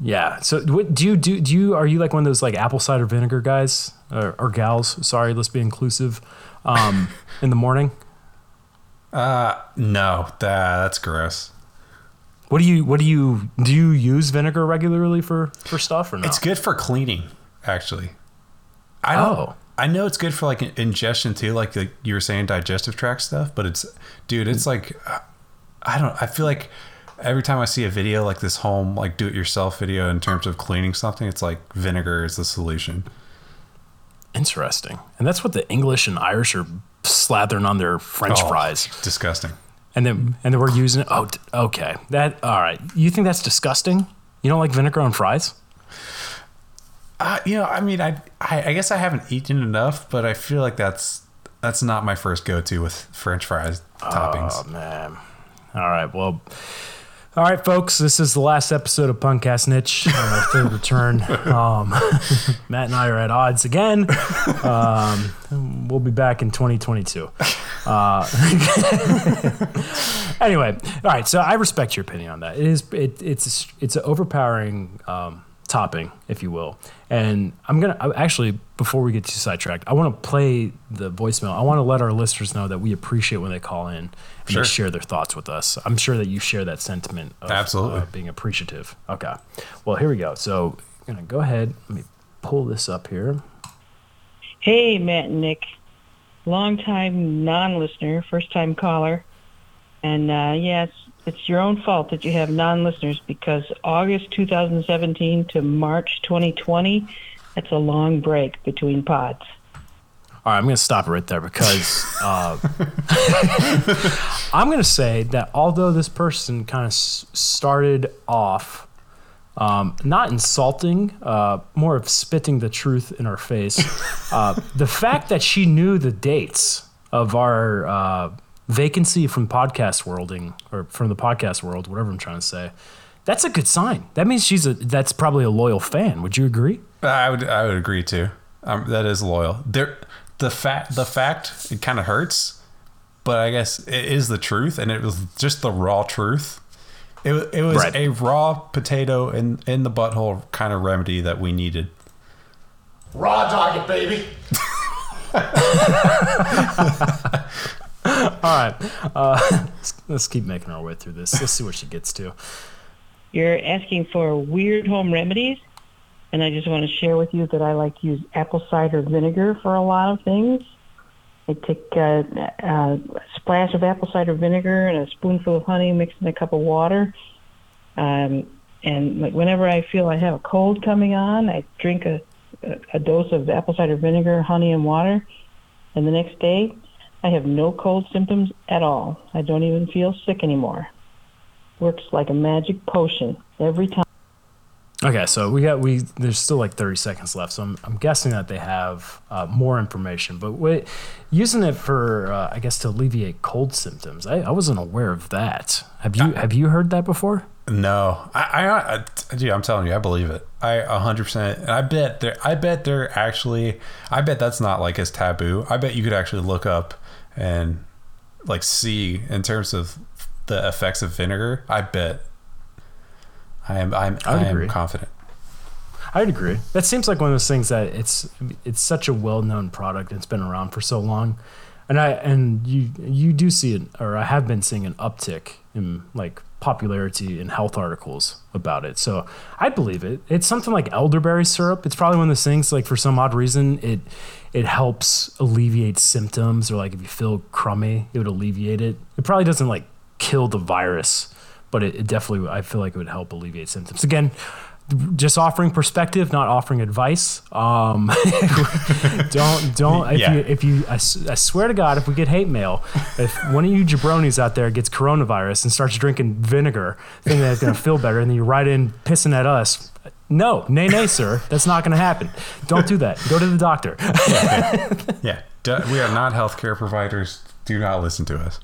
Yeah. So what do you do? Do you are you like one of those like apple cider vinegar guys or, or gals? Sorry, let's be inclusive. Um, in the morning. Uh, no, that, that's gross. What do you what do you do? You use vinegar regularly for for stuff or no? It's good for cleaning, actually. I don't. Oh. I know it's good for like ingestion too, like the, you were saying, digestive tract stuff. But it's, dude, it's like, uh, I don't. I feel like every time I see a video like this home, like do-it-yourself video in terms of cleaning something, it's like vinegar is the solution. Interesting. And that's what the English and Irish are slathering on their French Oh, fries. Disgusting. And then and then we're using it. Oh, okay. That all right. You think that's disgusting? You don't like vinegar on fries? Uh, you know, I mean, I, I I guess I haven't eaten enough, but I feel like that's that's not my first go-to with French fries toppings. Oh man. All right. Well. All right, folks. This is the last episode of Punkcast Niche, our third return. Um, Matt and I are at odds again. Um, we'll be back in 2022. Uh, anyway, all right. So I respect your opinion on that. It is it, it's it's an overpowering um, topping, if you will. And I'm gonna I- actually before we get too sidetracked, I want to play the voicemail. I want to let our listeners know that we appreciate when they call in and Sure. they share their thoughts with us. I'm sure that you share that sentiment of Absolutely. uh, being appreciative. Okay. Well, here we go. So I'm gonna go ahead. Let me pull this up here. Hey, Matt and Nick. Long-time non-listener, first-time caller. And uh, yes, it's your own fault that you have non-listeners because August 2017 to March 2020, that's a long break between pods. All right, I'm going to stop it right there because uh, I'm going to say that although this person kind of s- started off um, not insulting, uh, more of spitting the truth in our face, uh, the fact that she knew the dates of our uh, vacancy from podcast worlding or from the podcast world, whatever I'm trying to say, that's a good sign. That means she's a that's probably a loyal fan. Would you agree? I would I would agree too. Um, that is loyal. There, the fact the fact it kind of hurts, but I guess it is the truth, and it was just the raw truth. It it was Right. a raw potato in in the butthole kind of remedy that we needed. Raw dog it, baby. All right, uh, let's, let's keep making our way through this. Let's see what she gets to. You're asking for weird home remedies, and I just want to share with you that I like to use apple cider vinegar for a lot of things. I take uh, a splash of apple cider vinegar and a spoonful of honey mixed in a cup of water. Um, and like whenever I feel I have a cold coming on, I drink a, a, a dose of apple cider vinegar, honey, and water. And the next day, I have no cold symptoms at all. I don't even feel sick anymore works like a magic potion every time. Okay, so we got we there's still like 30 seconds left, so I'm, I'm guessing that they have uh, more information. But wait, using it for uh, I guess to alleviate cold symptoms, I, I wasn't aware of that. Have you have you heard that before? No, I, I, I dude, I'm telling you, I believe it. I 100. percent I bet there. I bet they're actually. I bet that's not like as taboo. I bet you could actually look up and like see in terms of the effects of vinegar. I bet. I am. I'm. I I am agree. confident. I'd agree. That seems like one of those things that it's it's such a well known product. It's been around for so long, and I and you you do see it, or I have been seeing an uptick in like popularity in health articles about it. So I believe it. It's something like elderberry syrup. It's probably one of those things like for some odd reason it it helps alleviate symptoms, or like if you feel crummy, it would alleviate it. It probably doesn't like kill the virus, but it, it definitely I feel like it would help alleviate symptoms. Again just offering perspective, not offering advice. Um, don't don't if Yeah. you if you I, s- I swear to God, if we get hate mail, if one of you jabronis out there gets coronavirus and starts drinking vinegar, thinking that it's gonna feel better, and then you write in pissing at us. No, nay, nay, sir. That's not going to happen. Don't do that. Go to the doctor. Yeah, Du- we are not healthcare providers. Do not listen to us.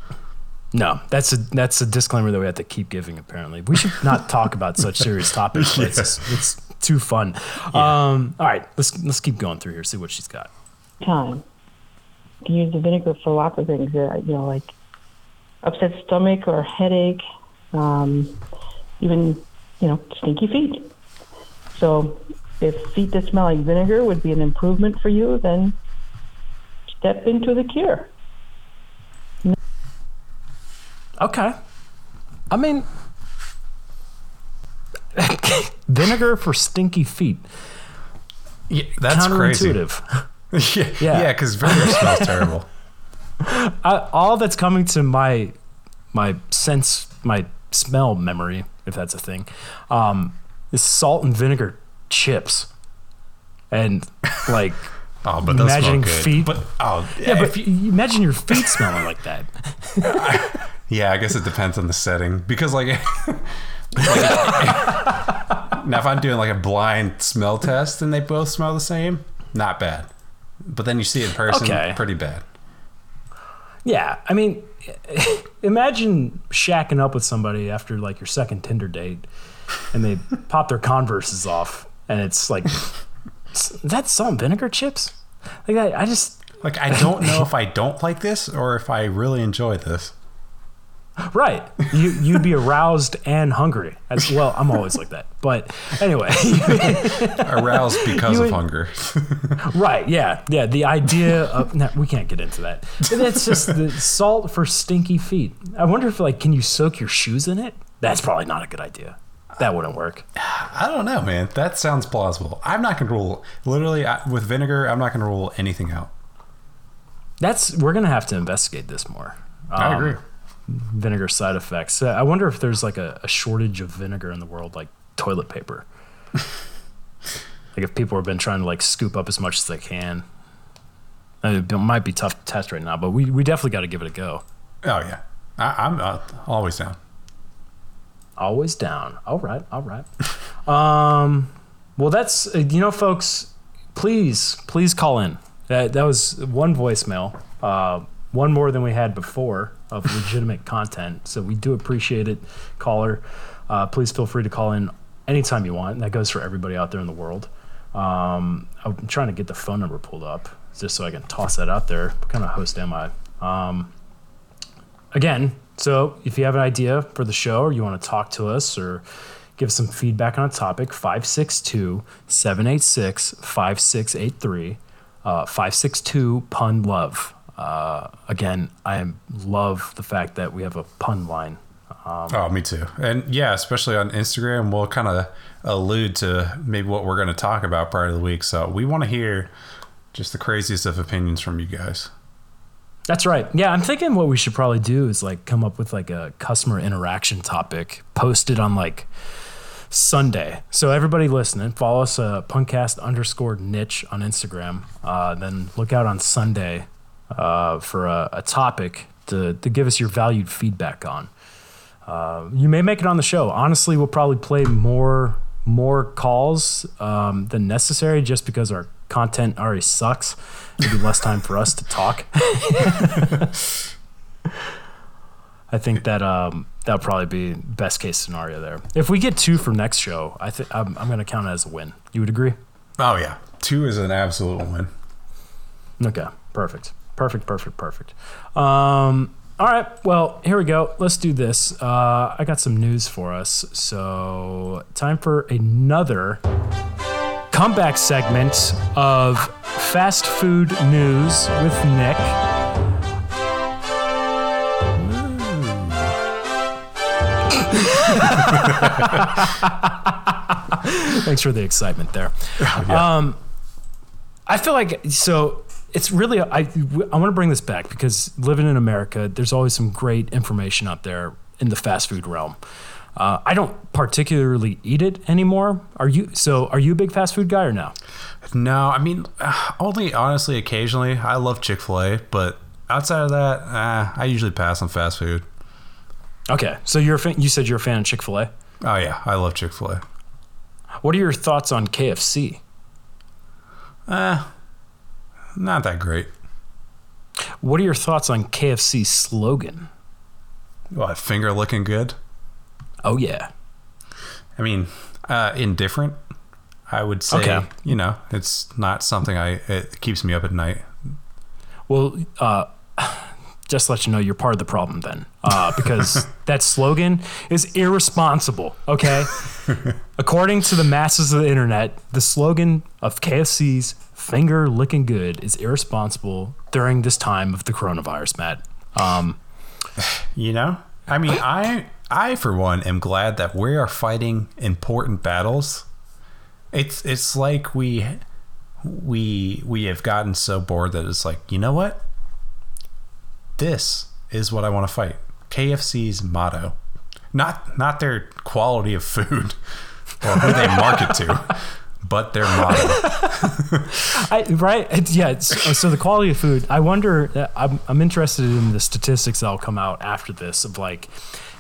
No, that's a that's a disclaimer that we have to keep giving. Apparently, we should not talk about such serious topics. but It's, it's too fun. Um, all right, let's let's keep going through here. See what she's got. time. You can use the vinegar for lots of things. Uh, you know, like upset stomach or headache, um, even you know stinky feet. So, if feet that smell like vinegar would be an improvement for you, then step into the cure. Okay. I mean, vinegar for stinky feet. Yeah, that's crazy. Counterintuitive. yeah, Yeah. yeah, because vinegar smells terrible. I, all that's coming to my my sense, my smell memory, if that's a thing, um, is salt and vinegar chips, and like Oh, but imagining feet. But oh, yeah, but you, you imagine your feet smelling like that. Yeah, I guess it depends on the setting because like, like now if I'm doing like a blind smell test and they both smell the same, not bad. But then you see it in person, Okay. pretty bad. Yeah, I mean, imagine shacking up with somebody after like your second Tinder date, and they pop their Converses off, and it's like, that's salt and vinegar chips. Like I, I just Like I don't know if I don't like this or if I really enjoy this. Right. You you'd be aroused and hungry as well. I'm always like that, but anyway, Aroused because You of hunger. right? Yeah, yeah. The idea of no, we can't get into that. It's just the salt for stinky feet. I wonder if like, can you soak your shoes in it? That's probably not a good idea. That wouldn't work. I don't know, man. That sounds plausible. I'm not gonna rule literally I, with vinegar. I'm not gonna rule anything out. That's we're gonna have to investigate this more. I Um, agree. Vinegar side effects. I wonder if there's like a, a shortage of vinegar in the world, like toilet paper. like if people have been trying to like scoop up as much as they can. It might be tough to test right now, but we, we definitely got to give it a go. Oh yeah, I, I'm uh, always down. Always down. All right, all right. um, well, that's uh, you know, folks. Please, please call in. That that was one voicemail, uh, one more than we had before of legitimate content. So we do appreciate it, caller. Uh, please feel free to call in anytime you want. That goes for everybody out there in the world. Um, I'm trying to get the phone number pulled up just so I can toss that out there. What kind of host am I? Um, again, so if you have an idea for the show or you want to talk to us or give some feedback on a topic, 562 786 5683, 562 pun love. Uh, again, I love the fact that we have a pun line. Um, Oh, me too. And yeah, especially on Instagram, we'll kind of allude to maybe what we're going to talk about prior to the week. So we want to hear just the craziest of opinions from you guys. That's right. Yeah, I'm thinking what we should probably do is like come up with like a customer interaction topic, posted on like Sunday. So everybody listening, follow us uh, punkcast underscore niche on Instagram. Uh, then look out on Sunday uh, for a, a topic to, to give us your valued feedback on. Uh, you may make it on the show. Honestly, we'll probably play more more calls um, than necessary just because our content already sucks. It'd be less time for us to talk. I think that um, that'll probably be best case scenario there. If we get two for next show, I think I'm, I'm going to count it as a win. You would agree? Oh, yeah. Two is an absolute win. Okay, perfect, perfect, perfect, perfect. Um, all right, well, here we go. Let's do this. Uh, I got some news for us. So, time for another comeback segment of fast food news with Nick. Thanks for the excitement there. Um, I feel like so it's really I I want to bring this back because living in America, there's always some great information out there in the fast food realm. Uh, I don't particularly eat it anymore. Are you? So are you a big fast food guy or no? No, I mean, uh, only honestly occasionally. I love Chick fil A, but outside of that, uh, I usually pass on fast food. Okay, so you're a fan, you said you're a fan of Chick Fil A. Oh, yeah. I love Chick fil A. What are your thoughts on KFC? Uh, not that great. What are your thoughts on KFC's slogan? What, finger looking good? Oh yeah. I mean, uh, indifferent. I would say, Okay. you know, it's not something I, it keeps me up at night. Well, uh, just to let you know, you're part of the problem then, uh, because that slogan is irresponsible. Okay, according to the masses of the internet, the slogan of KFC's "finger licking good" is irresponsible during this time of the coronavirus, Matt. Um, You know, I mean, I I for one am glad that we are fighting important battles. It's it's like we we we have gotten so bored that it's like, you know what? This is what I want to fight. KFC's motto. Not not their quality of food or who they market to, but their motto. I, right? It's, yeah. It's, so the quality of food. I wonder. uh, I'm, I'm interested in the statistics that'll come out after this of like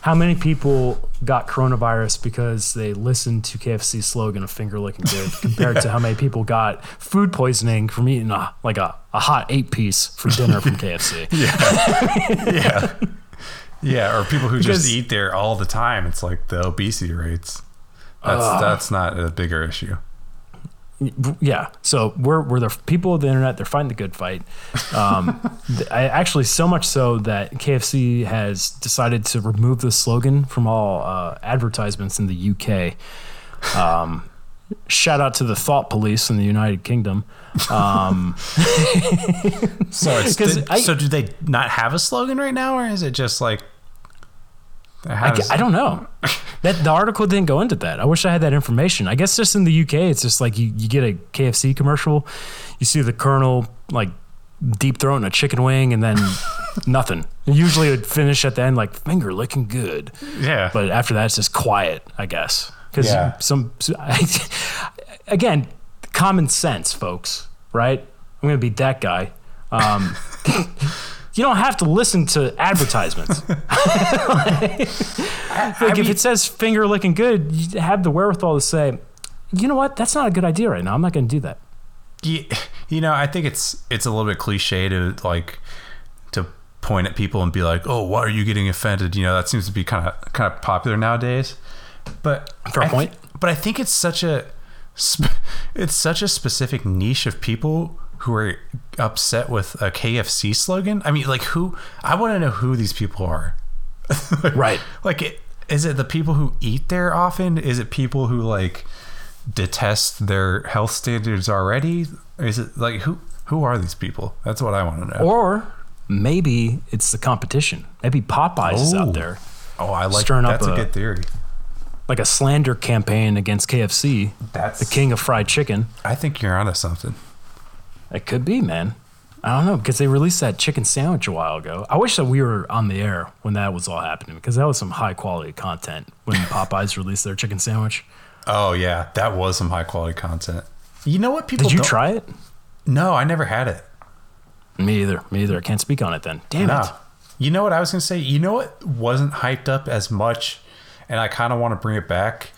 how many people got coronavirus because they listened to KFC's slogan of "finger licking good" compared to how many people got food poisoning from eating a, like a, a hot eight piece for dinner from KFC. yeah. Yeah, Yeah, or people who Because- just eat there all the time. It's like the obesity rates. That's Ugh. that's not a bigger issue. Yeah. So we're, we're the people of the internet they're fighting the good fight. Um, I, actually so much so that kfc has decided to remove the slogan from all uh, advertisements in the uk um, shout out to the thought police in the united kingdom. Um, So it's 'Cause did- I- so do they not have a slogan right now, or is it just like? I, I don't know. That the article didn't go into that. I wish I had that information. I guess just in the UK, it's just like you, you get a KFC commercial, you see the colonel like deep throating a chicken wing, and then nothing. Usually it would finish at the end like finger licking good. Yeah. But after that, it's just quiet. I guess because Yeah. some again common sense, folks. Right? I'm gonna be that guy. Um, you don't have to listen to advertisements. like if it says finger looking good, you have the wherewithal to say, you know what, that's not a good idea right now. I'm not going to do that. you, you know, I think it's it's a little bit cliche to like to point at people and be like, "Oh, why are you getting offended?" You know, that seems to be kind of kind of popular nowadays. But Fair I point. but I think it's such a sp- it's such a specific niche of people who are upset with a KFC slogan. I mean, like who? I want to know who these people are. Right. Like, it, is it the people who eat there often? Is it people who like detest their health standards already? Is it like who? Who are these people? That's what I want to know. Or maybe it's the competition. Maybe Popeyes is Oh. out there. Oh, I like stirring up that's a, a- good theory. Like a slander campaign against KFC, That's the king of fried chicken. I think you're onto something. It could be, man. I don't know because they released that chicken sandwich a while ago. I wish that we were on the air when that was all happening because that was some high quality content when Popeyes released their chicken sandwich. Oh yeah, that was some high quality content. You know what people? Did you try it? No, I never had it. Me either. Me either. I can't speak on it then. Damn No. it. You know what I was gonna say? You know what wasn't hyped up as much, and I kind of want to bring it back.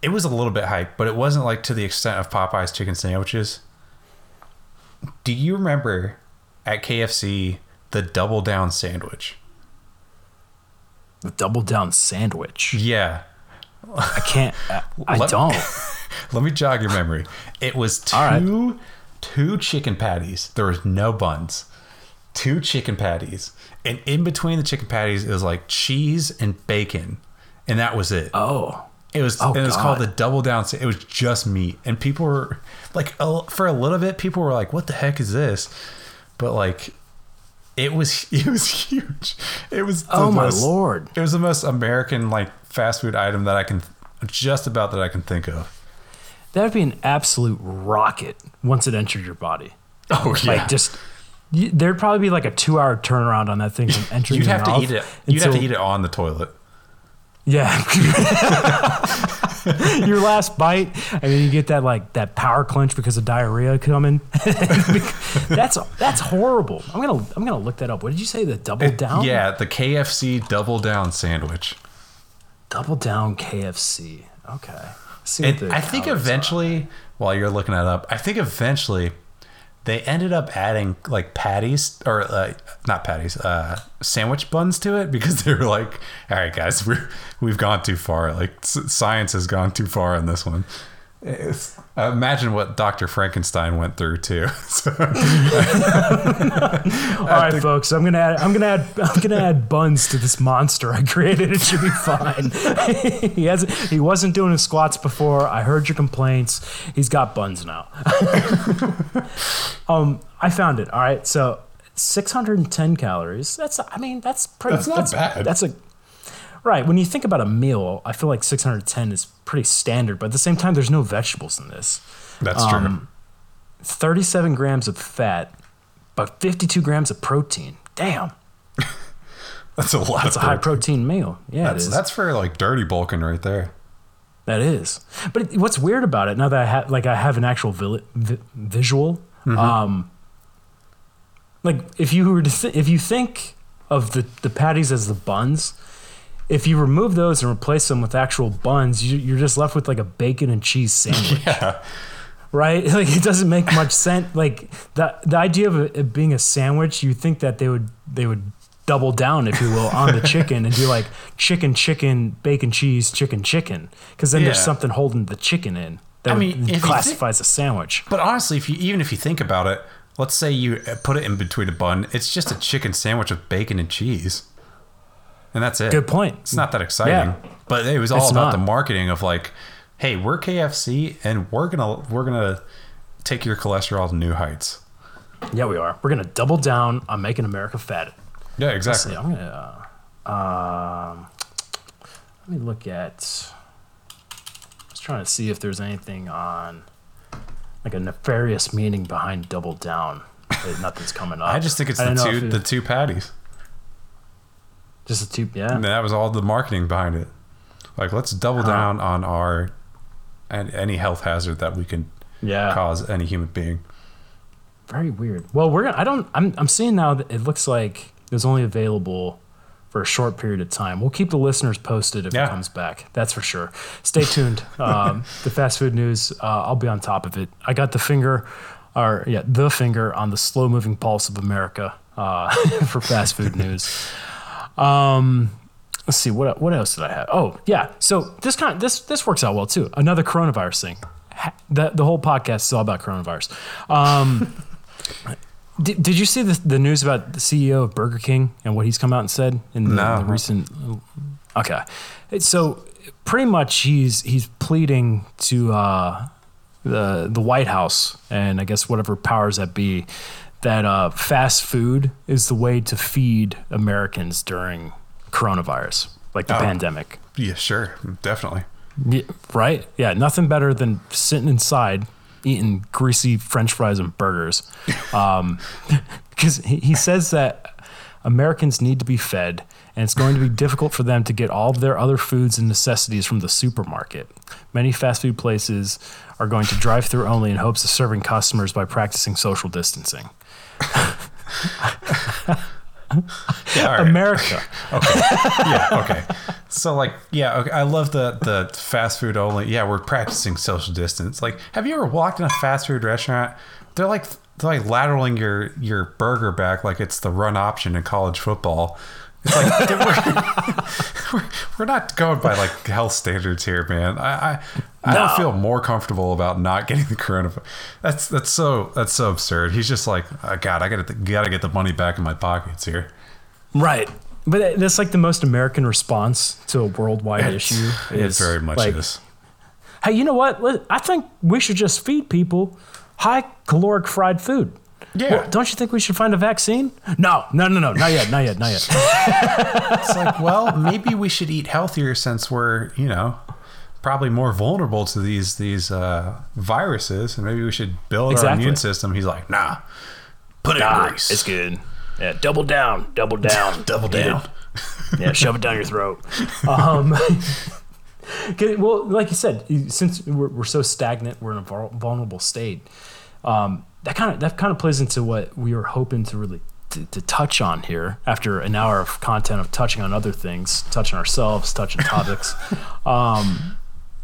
It was a little bit hyped, but it wasn't like to the extent of Popeye's chicken sandwiches. Do you remember at KFC the double down sandwich? The double down sandwich. Yeah. I can't. I, I Let- don't. Let me jog your memory. It was two right. two chicken patties. There was no buns. Two chicken patties. And in between the chicken patties it was like cheese and bacon. And that was it. Oh. It was Oh, and it was called the double down. It was just meat, and people were like, for a little bit, people were like, "What the heck is this?" But like, it was it was huge. It was Oh, my most- Lord. It was the most American like fast food item that I can just about that I can think of. That would be an absolute rocket once it entered your body. Oh Like just. There'd probably be like a two-hour turnaround on that thing from entering. You'd have to mouth eat it. You'd have to eat it on the toilet. Yeah. Your last bite, and then you get that like that power clench because of diarrhea coming. that's that's horrible. I'm gonna I'm gonna look that up. What did you say? The double down? Yeah, the KFC double down sandwich. Double down KFC. Okay. See what the I think calories are. eventually, while you're looking that up, I think eventually they ended up adding like patties or uh, not patties, uh, sandwich buns to it because they were like, "All right, guys, we're we've gone too far. Like science has gone too far on this one." It's, uh, imagine what Dr. Frankenstein went through too. So, All right, folks. I'm gonna add. I'm gonna add. I'm gonna add buns to this monster I created. It should be fine. he hasn't. He wasn't doing his squats before. I heard your complaints. He's got buns now. um, I found it. All right. So 610 calories. That's. I mean, that's pretty. That's not bad. That's a. Right. When you think about a meal, I feel like 610 is pretty standard. But at the same time, there's no vegetables in this. that's Um, true. 37 grams of fat, but 52 grams of protein. Damn. That's a lot That's a high protein. meal. Yeah, That's it is. that's for like dirty bulking right there. That is. But it, what's weird about it now that I have like I have an actual vi- vi- visual, um, like if you were to th- if you think of the the patties as the buns, if you remove those and replace them with actual buns, you, you're just left with like a bacon and cheese sandwich. Yeah. right? Like it doesn't make much sense. Like the the idea of it, being a sandwich, you think that they would they would double down, if you will, on the chicken and do like chicken, chicken, bacon, cheese, chicken, chicken, because then there's something holding the chicken in that I mean, classifies a sandwich. But honestly, if you even if you think about it, let's say you uh, put it in between a bun, it's just a chicken sandwich with bacon and cheese, and that's it. Good point. It's not that exciting, Yeah. but it was all It's about not. the marketing of like, hey, we're KFC and we're gonna we're gonna take your cholesterol to new heights. Yeah, we are. We're gonna double down on making America fat. Yeah, exactly. I'm gonna. Uh, um, let me look at. I was trying to see if there's anything on, like a nefarious meaning behind double down. But nothing's coming up. I just think it's I the two it- the two patties. Just a two. Yeah. And that was all the marketing behind it. Like, let's double Huh. down on our and any health hazard that we can Yeah. cause any human being. Very weird. Well, we're gonna. I don't. I'm. I'm seeing now that it looks like it was only available for a short period of time. We'll keep the listeners posted if Yeah. it comes back. That's for sure. Stay tuned. Um, the fast food news. Uh, I'll be on top of it. I got the finger, or yeah, the finger on the slow moving pulse of America uh, for fast food news. Um, let's see what what else did I have? Oh yeah, so this kind this this works out well too. Another coronavirus thing. The the whole podcast is all about coronavirus. Um, did, did you see the, the news about the CEO of Burger King and what he's come out and said in the, No. the recent? Okay, so pretty much he's he's pleading to uh, the the White House and I guess whatever powers that be that uh, fast food is the way to feed Americans during coronavirus, like the Oh. pandemic. Yeah, sure, definitely. Yeah, right? Yeah, nothing better than sitting inside eating greasy French fries and burgers. Because he, he says that Americans need to be fed, and it's going to be difficult for them to get all of their other foods and necessities from the supermarket. Many fast food places are going to drive through only in hopes of serving customers by practicing social distancing. Yeah, right. America. Okay. Yeah, okay. So like, yeah, okay. I love the the fast food only. Yeah, we're practicing social distance. Like, have you ever walked in a fast food restaurant? They're like they're like lateraling your your burger back like it's the run option in college football. It's like we're, we're, not going by like health standards here, man. I I, I don't feel more comfortable about not getting the coronavirus. That's that's so that's so absurd. He's just like, oh, God, I gotta gotta get the money back in my pockets here. Right. But that's like the most American response to a worldwide It's- issue. It is very much like, is. Hey, you know what? I think we should just feed people high caloric fried food. Yeah. Well, don't you think we should find a vaccine? No, no, no, no, not yet, not yet, not yet. It's like, well, maybe we should eat healthier since we're, you know, probably more vulnerable to these these uh, viruses, and maybe we should build our immune system. He's like, nah, put it in Nah, grease. it's good. Yeah, double down, double down, Double Eat down. Yeah, shove it down your throat. Um, well, like you said, since we're, we're so stagnant, we're in a vulnerable state. Um, that kind of that kind of plays into what we were hoping to really to, to touch on here after an hour of content of touching on other things, touching ourselves, touching topics. Um,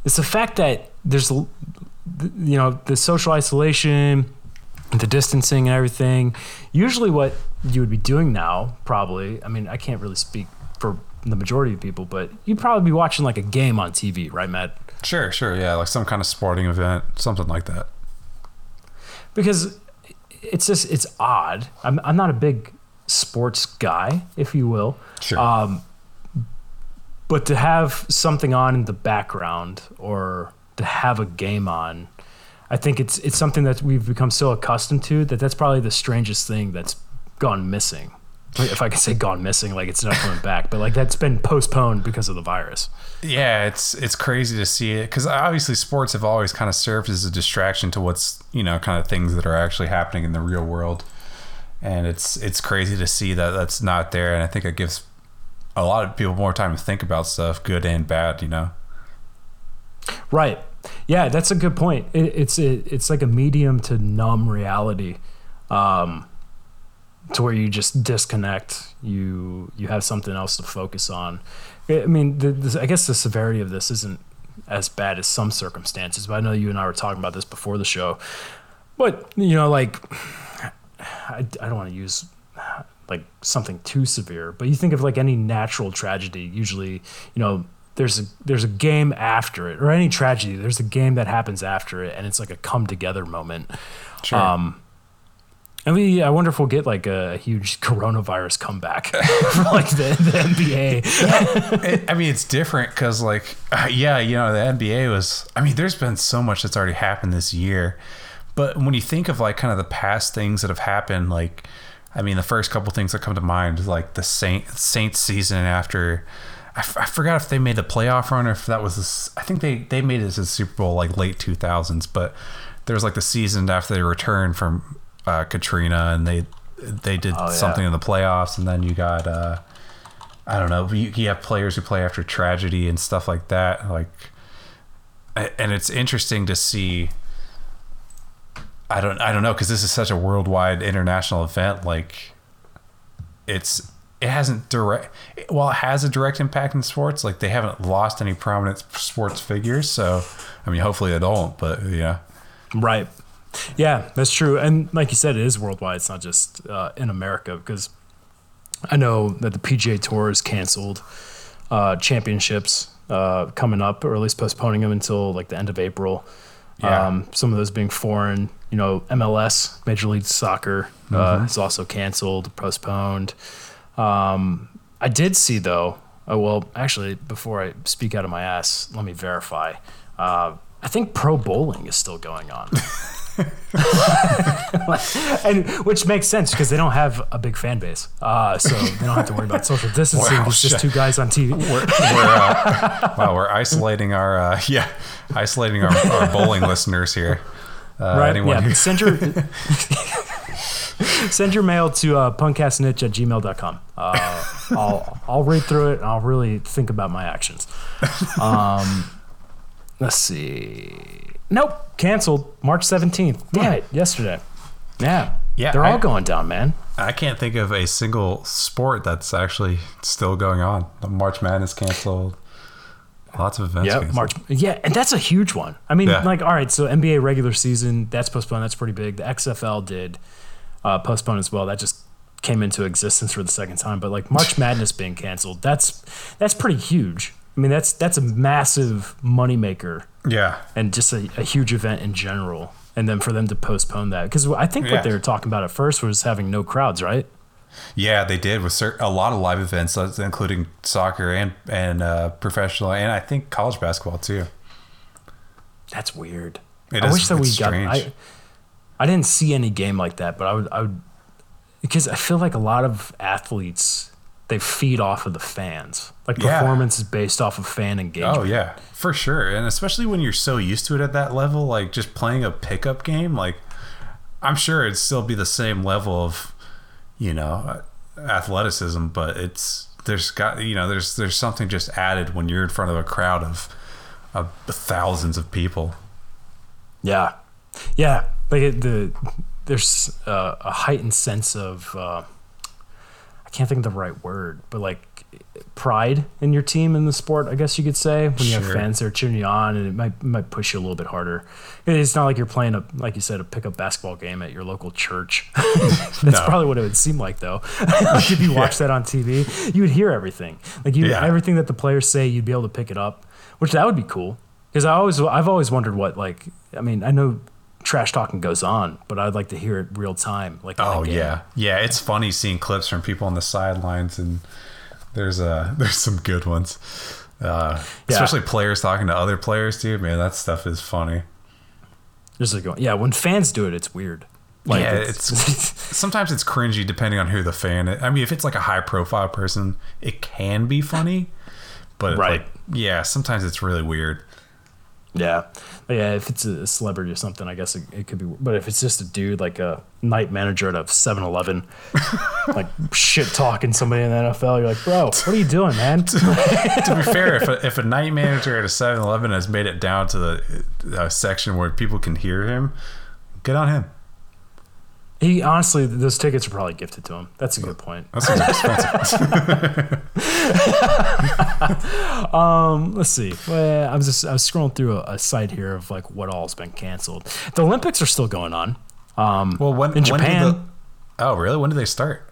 it's the fact that there's you know the social isolation the distancing and everything usually what you would be doing now probably i mean i can't really speak for the majority of people, but you'd probably be watching like a game on TV, right, Matt? Sure, sure, yeah, like some kind of sporting event, something like that. Because it's just it's odd. I'm I'm not a big sports guy, if you will. Sure. Um, but to have something on in the background or to have a game on, I think it's it's something that we've become so accustomed to that that's probably the strangest thing that's gone missing. If I can say gone missing, like it's not coming back, but like that's been postponed because of the virus. Yeah, it's it's crazy to see it because obviously sports have always kind of served as a distraction to what's you know kind of things that are actually happening in the real world, and it's it's crazy to see that that's not there, and I think it gives a lot of people more time to think about stuff, good and bad, you know. Right. Yeah, that's a good point. It, it's it, it's like a medium to numb reality, um, to where you just disconnect. You you have something else to focus on. I mean, the, the, I guess the severity of this isn't as bad as some circumstances, but I know you and I were talking about this before the show. But you know, like I, I don't want to use like something too severe, but you think of like any natural tragedy. Usually, you know, there's a there's a game after it, or any tragedy. There's a game that happens after it, and it's like a come together moment. Sure. Um, I mean, I wonder if we'll get like a huge coronavirus comeback for like the, the NBA. I mean, it's different because, like, uh, yeah, you know, the NBA was. I mean, there's been so much that's already happened this year, but when you think of like kind of the past things that have happened, like, I mean, the first couple things that come to mind like the Saint Saints season after. I, f- I forgot if they made the playoff run or if that was. This, I think they they made it to the Super Bowl like late 2000s, but there was like the season after they returned from uh, Katrina and they they did Oh, yeah. something in the playoffs, and then you got. Uh, I don't know. You, you have players who play after tragedy and stuff like that. Like, and it's interesting to see. I don't. I don't know because this is such a worldwide international event. Like, it's it hasn't direct. Well, it has a direct impact in sports. Like they haven't lost any prominent sports figures. So, I mean, hopefully they don't. But yeah, Right. Yeah, that's true. And like you said, it is worldwide. It's not just uh, in America because I know that the PGA Tour is canceled. Uh, championships uh, coming up, or at least postponing them until like the end of April. Yeah. Um, some of those being foreign. You know, MLS, Major League Soccer, uh, Mhm. is also canceled, postponed. Um, I did see though. Oh well, actually, before I speak out of my ass, let me verify. Uh, I think pro bowling is still going on, and which makes sense because they don't have a big fan base, uh, so they don't have to worry about social distancing. Wow, it's just two guys on TV. we're, we're uh, wow, we're isolating our uh, yeah, isolating our, our bowling listeners here. Uh, right? Yeah. who- Send your send your mail to uh, punkcastnitch at gmail.com. Uh, I'll I'll read through it and I'll really think about my actions. Um, let's see. Nope, canceled March seventeenth. Damn it, yesterday. Yeah, Yeah, they're all going down, man. I can't think of a single sport that's actually still going on. The March Madness canceled. Lots of events. Yeah. March. Yeah, and that's a huge one. I mean, Yeah. like, all right, so NBA regular season that's postponed. That's pretty big. The XFL did uh, postpone as well. That just came into existence for the second time. But like March Madness being canceled, that's that's pretty huge. I mean, that's that's a massive moneymaker Yeah. and just a, a huge event in general. And then for them to postpone that, because I think Yeah. what they were talking about at first was having no crowds, right? Yeah, they did with a lot of live events, including soccer and and uh, professional, and I think college basketball too. That's weird. It I is- wish that we it's got. I, I didn't see any game like that, but I would. I would because I feel like a lot of athletes they feed off of the fans. Like Yeah. performance is based off of fan engagement. Oh yeah, for sure, and especially when you're so used to it at that level, like just playing a pickup game, like I'm sure it'd still be the same level of, you know, athleticism, but it's there's got you know there's there's something just added when you're in front of a crowd of of thousands of people. Yeah, yeah. Like it, the there's uh, a heightened sense of uh, can't think of the right word, but like pride in your team in the sport, I guess you could say, when you have fans that are cheering you on, and it might might push you a little bit harder. It's not like you're playing a like you said a pickup basketball game at your local church. That's No. probably what it would seem like though. like if you watch that on TV, you would hear everything. Like you Yeah. everything that the players say, you'd be able to pick it up, which that would be cool. Because I always I've always wondered what like I mean I know trash talking goes on, but I'd like to hear it real time. Like Oh yeah, yeah. It's funny seeing clips from people on the sidelines, and there's uh there's some good ones. Uh, Yeah. Especially players talking to other players, dude. Man, that stuff is funny. Just like yeah, when fans do it, it's weird. Like yeah, it's, sometimes it's cringy depending on who the fan is. I mean, if it's like a high profile person, it can be funny, but Right. like, yeah, sometimes it's really weird. yeah, yeah. If it's a celebrity or something, I guess it, it could be. But if it's just a dude like a night manager at a 7-Eleven, like shit talking somebody in the NFL, you're like, bro, what are you doing, man? to be fair, if a, if a night manager at a 7-Eleven has made it down to the uh, section where people can hear him, good on him. He honestly, those tickets are probably gifted to him. That's a good point. That seems expensive. Um, let's see. Well, I was just I was scrolling through a, a site here of like what all's been canceled. The Olympics are still going on. Um, well, when in Japan, did the, oh really? When did they start?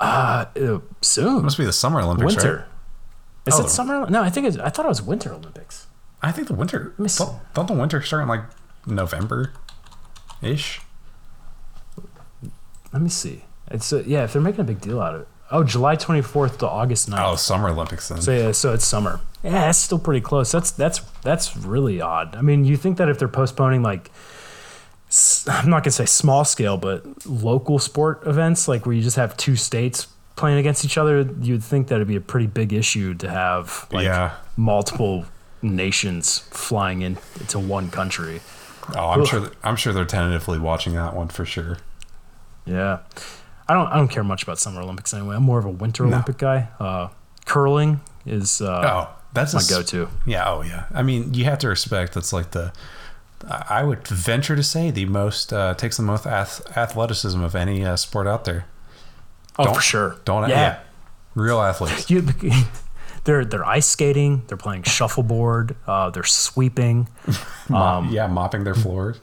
uh, uh, soon. It must be the Summer Olympics, winter. right? Is Oh. it summer? No, I think it's, I thought it was winter Olympics. I think the winter. Don't, don't the winter start in like November, ish? Let me see. It's uh, yeah. If they're making a big deal out of it. Oh, July twenty fourth to August 9th. Oh, Summer Olympics then. So yeah, so it's summer. Yeah, that's still pretty close. That's that's that's really odd. I mean, you think that if they're postponing like I'm not gonna say small scale, but local sport events, like where you just have two states playing against each other, you'd think that it'd be a pretty big issue to have like Yeah. multiple nations flying in into one country. Oh, I'm Ugh. sure. I'm sure they're tentatively watching that one for sure. Yeah. I don't I don't care much about summer Olympics anyway. I'm more of a winter No. Olympic guy. Uh, curling is uh, Oh, that's my a s- go-to. Yeah. Oh, yeah. I mean, you have to respect. That's like the. I I would venture to say the most uh, takes the most ath- athleticism of any uh, sport out there. Oh, Don't- for sure. Don't. Yeah. Yeah. Real athletes. You, they're they're ice skating. They're playing shuffleboard. Uh, they're sweeping, Mop- yeah, mopping their floors.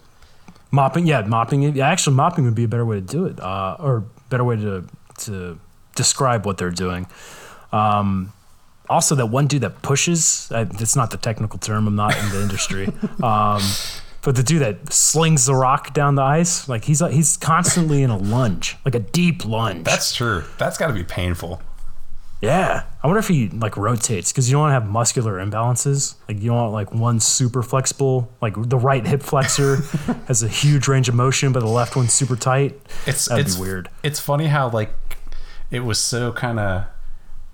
Mopping. Yeah, mopping. it- Yeah, actually, mopping would be a better way to do it, uh, or better way to to describe what they're doing. Um, also, that one dude that pushes. Uh, that's not the technical term. I'm not in the industry. Um, but the dude that slings the rock down the ice, like he's he's constantly in a lunge, like a deep lunge. That's true. That's got to be painful. Yeah, I wonder if he like rotates because you don't want to have muscular imbalances. Like you don't want like one super flexible, like the right hip flexor has a huge range of motion, but the left one's super tight. It's That'd it's be weird. It's funny how like it was so kind of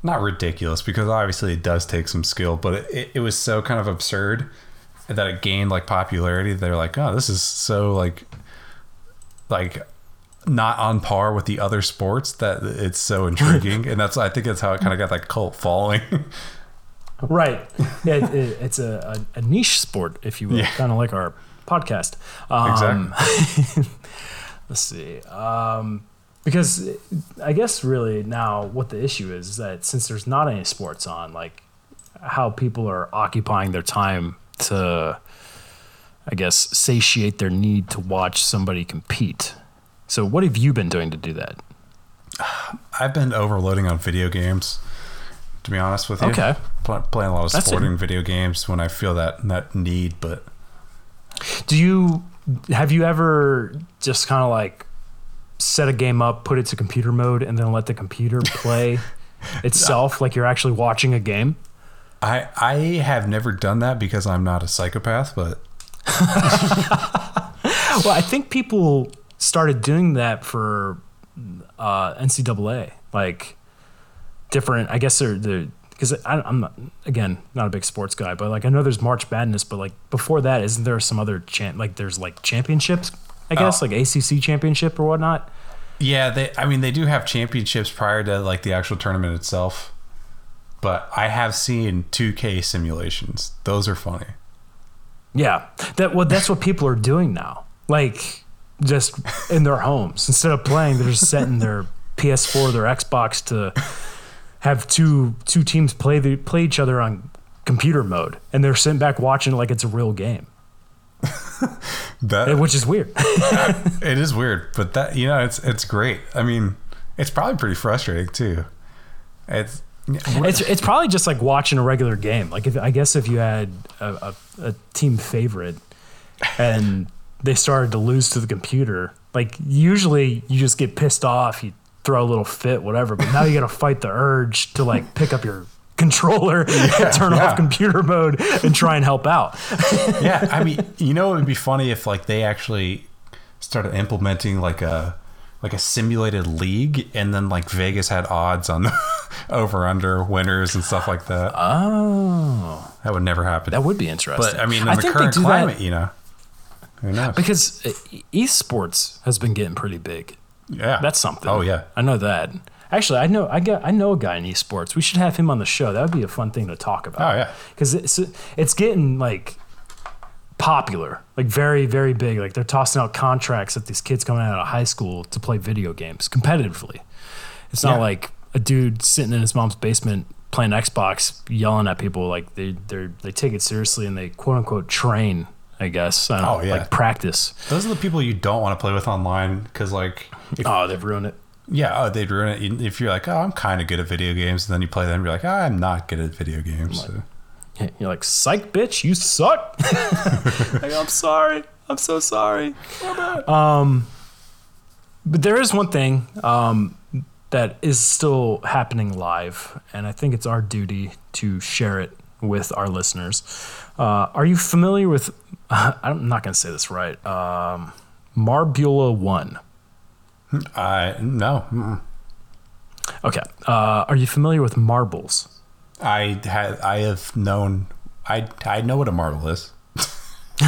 not ridiculous because obviously it does take some skill, but it, it, it was so kind of absurd that it gained like popularity. They're like, oh, this is so like like not on par with the other sports that it's so intriguing, and that's I think that's how it kind of got that cult following. Right. Yeah, it, it- it's a, a, a niche sport, if you will, Yeah. kind of like our podcast. Um, Exactly. let's see. Um, because I guess really now what the issue is, is that since there's not any sports on, like how people are occupying their time to, I guess, satiate their need to watch somebody compete. So what have you been doing to do that? I've been overloading on video games. To be honest with you, Okay. Pl- playing a lot of That's it. sporting video games when I feel that that need, but Do you have you ever just kind of like set a game up, put it to computer mode, and then let the computer play itself like you're actually watching a game? I I have never done that because I'm not a psychopath, but Well, I think people started doing that for uh, NCAA, like different. I guess they're the because I'm not again not a big sports guy, but like I know there's March Madness, but like before that, isn't there some other champ? Like there's like championships, I guess, Oh. like ACC championship or whatnot. yeah, they I mean they do have championships prior to like the actual tournament itself. But I have seen 2K simulations. Those are funny. Yeah, that well, that's what people are doing now. Like just in their homes instead of playing, they're just setting their PS4 or their Xbox to have two two teams play the, play each other on computer mode, and they're sitting back watching it like it's a real game, That which is weird. it is weird, but that you know, it's it's great. I mean, it's probably pretty frustrating too. It's it's it's probably just like watching a regular game. Like if I guess if you had a, a, a team favorite and they started to lose to the computer, like usually you just get pissed off, you throw a little fit, whatever. But now you got to fight the urge to like pick up your controller, and turn yeah. off computer mode, and try and help out. yeah, I mean, you know, it would be funny if like they actually started implementing like a like a simulated league, and then like Vegas had odds on the over under winners and stuff like that. Oh, that would never happen. That would be interesting. But I mean, in I the current do that- climate, you know, who knows? because uh, esports has been getting pretty big. Yeah, That's something. Oh yeah, I know that. Actually, I know I got I know a guy in esports. We should have him on the show. That would be a fun thing to talk about. Oh, yeah. because it's it's getting like popular, like very very big. Like they're tossing out contracts at these kids coming out of high school to play video games competitively. It's not Yeah. like a dude sitting in his mom's basement playing Xbox, yelling at people. Like they they they take it seriously and they quote unquote train. I guess. I don't Oh, know, yeah. like practice. those are the people you don't want to play with online because like, if, Oh, they've ruined it. yeah, oh, they'd ruin it. If you're like, oh, I'm kind of good at video games, and then you play them, you're like, oh, I'm not good at video games. So. You're like, psych, bitch, you suck. like, I'm sorry. I'm so sorry. Um, but there is one thing um, that is still happening live, and I think it's our duty to share it with our listeners. Uh, are you familiar with? I'm not going to say this right. Um, Marbula One. I no, mm-mm. Okay. Uh, are you familiar with marbles? I had I have known I I know what a marble is. All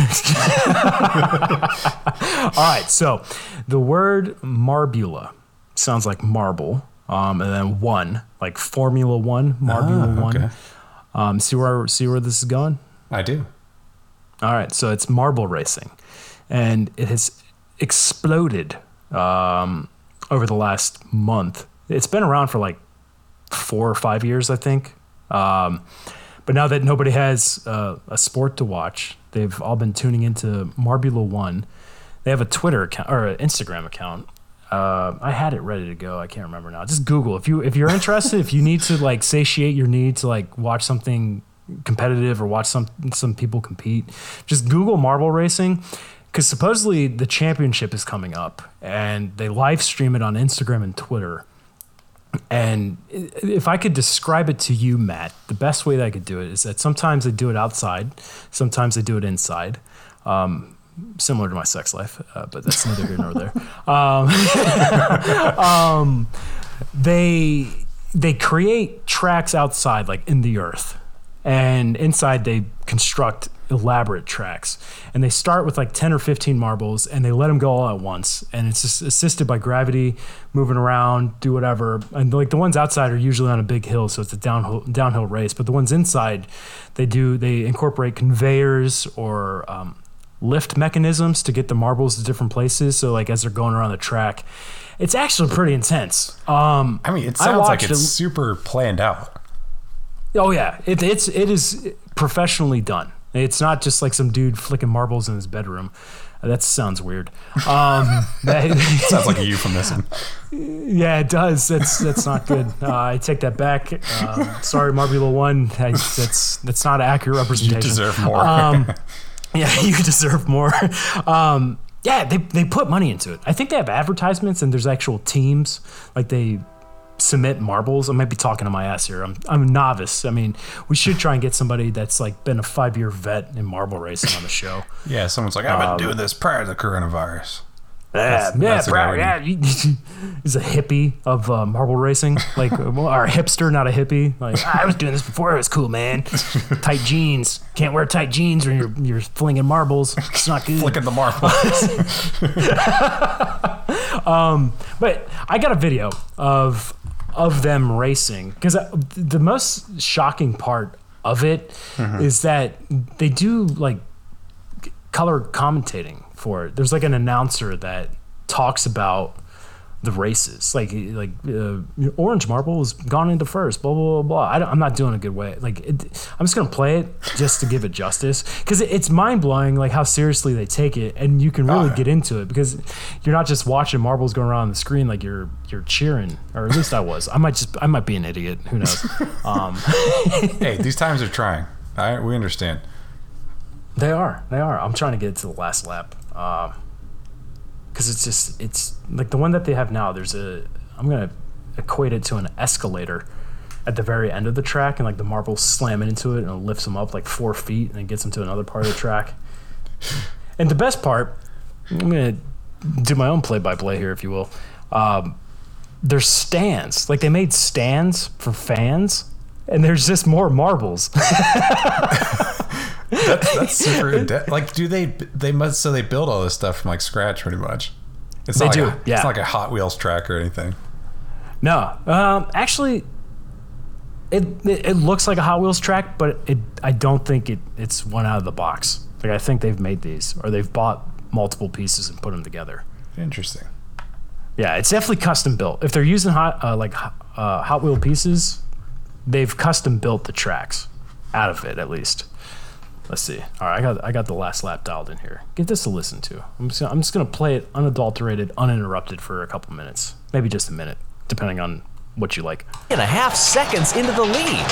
right, so the word marbula sounds like marble, um, and then one, like Formula One, Marbula Ah, One. Um, see where see where this is going? I do. All right, so it's marble racing, and it has exploded um, over the last month. It's been around for like four or five years, I think. Um, but now that nobody has uh, a sport to watch, they've all been tuning into Marbula One. They have a Twitter account or an Instagram account. Uh, I had it ready to go. I can't remember now. Just Google if you if you're interested. if you need to like satiate your need to like watch something competitive or watch some some people compete, just Google marble racing because supposedly the championship is coming up and they live stream it on Instagram and Twitter. And if I could describe it to you, Matt, the best way that I could do it is that sometimes I do it outside, sometimes I do it inside. Um, similar to my sex life, uh, but that's neither here nor there. Um, um, they they create tracks outside, like in the earth, and inside they construct elaborate tracks. And they start with like ten or fifteen marbles, and they let them go all at once, and it's just assisted by gravity, moving around, do whatever. And like the ones outside are usually on a big hill, so it's a downhill downhill race. But the ones inside, they do they incorporate conveyors or um, lift mechanisms to get the marbles to different places. So like as they're going around the track, it's actually pretty intense. Um, I mean, it sounds like it's it- super planned out. Oh yeah, it, it's it is professionally done. It's not just like some dude flicking marbles in his bedroom. That sounds weird. Um, that, Sounds like a euphemism. yeah, it does. That's that's not good. Uh, I take that back. Uh, sorry, Marbula One. I, that's that's not an accurate representation. You deserve more. Um, yeah, you deserve more. Um, yeah, they they put money into it. I think they have advertisements and there's actual teams. Like they submit marbles. I might be talking to my ass here. I'm I'm a novice. I mean, we should try and get somebody that's like been a five year vet in marble racing on the show. Yeah, someone's like, I've been Um, doing this prior to the coronavirus. Yeah, That's- yeah, that's the bro, guy we yeah. He's a hippie of uh, marble racing, like well, or hipster, not a hippie. Like I was doing this before it was cool, man. tight jeans, can't wear tight jeans when you're you're flinging marbles. It's not good. Flicking the marbles. um, but I got a video of of them racing because the most shocking part of it is Mhm. that they do like color commentating for it. There's like an announcer that talks about the races. Like like uh, Orange Marble has gone into first. Blah blah blah blah. I don't, I'm not doing a good way. Like it, I'm just gonna play it just to give it justice because it, it's mind blowing like how seriously they take it, and you can really yeah. get into it because you're not just watching marbles going around on the screen like you're you're cheering, or at least I was. I might just I might be an idiot. Who knows? Um, hey, these times are trying. All right, we understand. They are. They are. I'm trying to get to the last lap. Um, because it's just it's like the one that they have now. There's a I'm gonna equate it to an escalator at the very end of the track, and like the marbles slamming into it, and it lifts them up like four feet, and then gets them to another part of the track. And the best part, I'm gonna do my own play-by-play here, if you will. Um, there's stands, like they made stands for fans, and there's just more marbles. That's, that's super in depth. Like, do they? They must. So they build all this stuff from like scratch, pretty much. It's They not do, Like a, yeah. It's not like a Hot Wheels track or anything. No, um, actually, it, it it looks like a Hot Wheels track, but it I don't think it it's one out of the box. Like I think they've made these, or they've bought multiple pieces and put them together. Interesting. Yeah, it's definitely custom built. If they're using hot uh, like uh, Hot Wheel pieces, they've custom built the tracks out of it at least. Let's see. All right, I got I got the last lap dialed in here. Give this a listen to. I'm just, gonna- I'm just gonna play it unadulterated, uninterrupted for a couple minutes, maybe just a minute, depending on what you like. and a half seconds into the lead.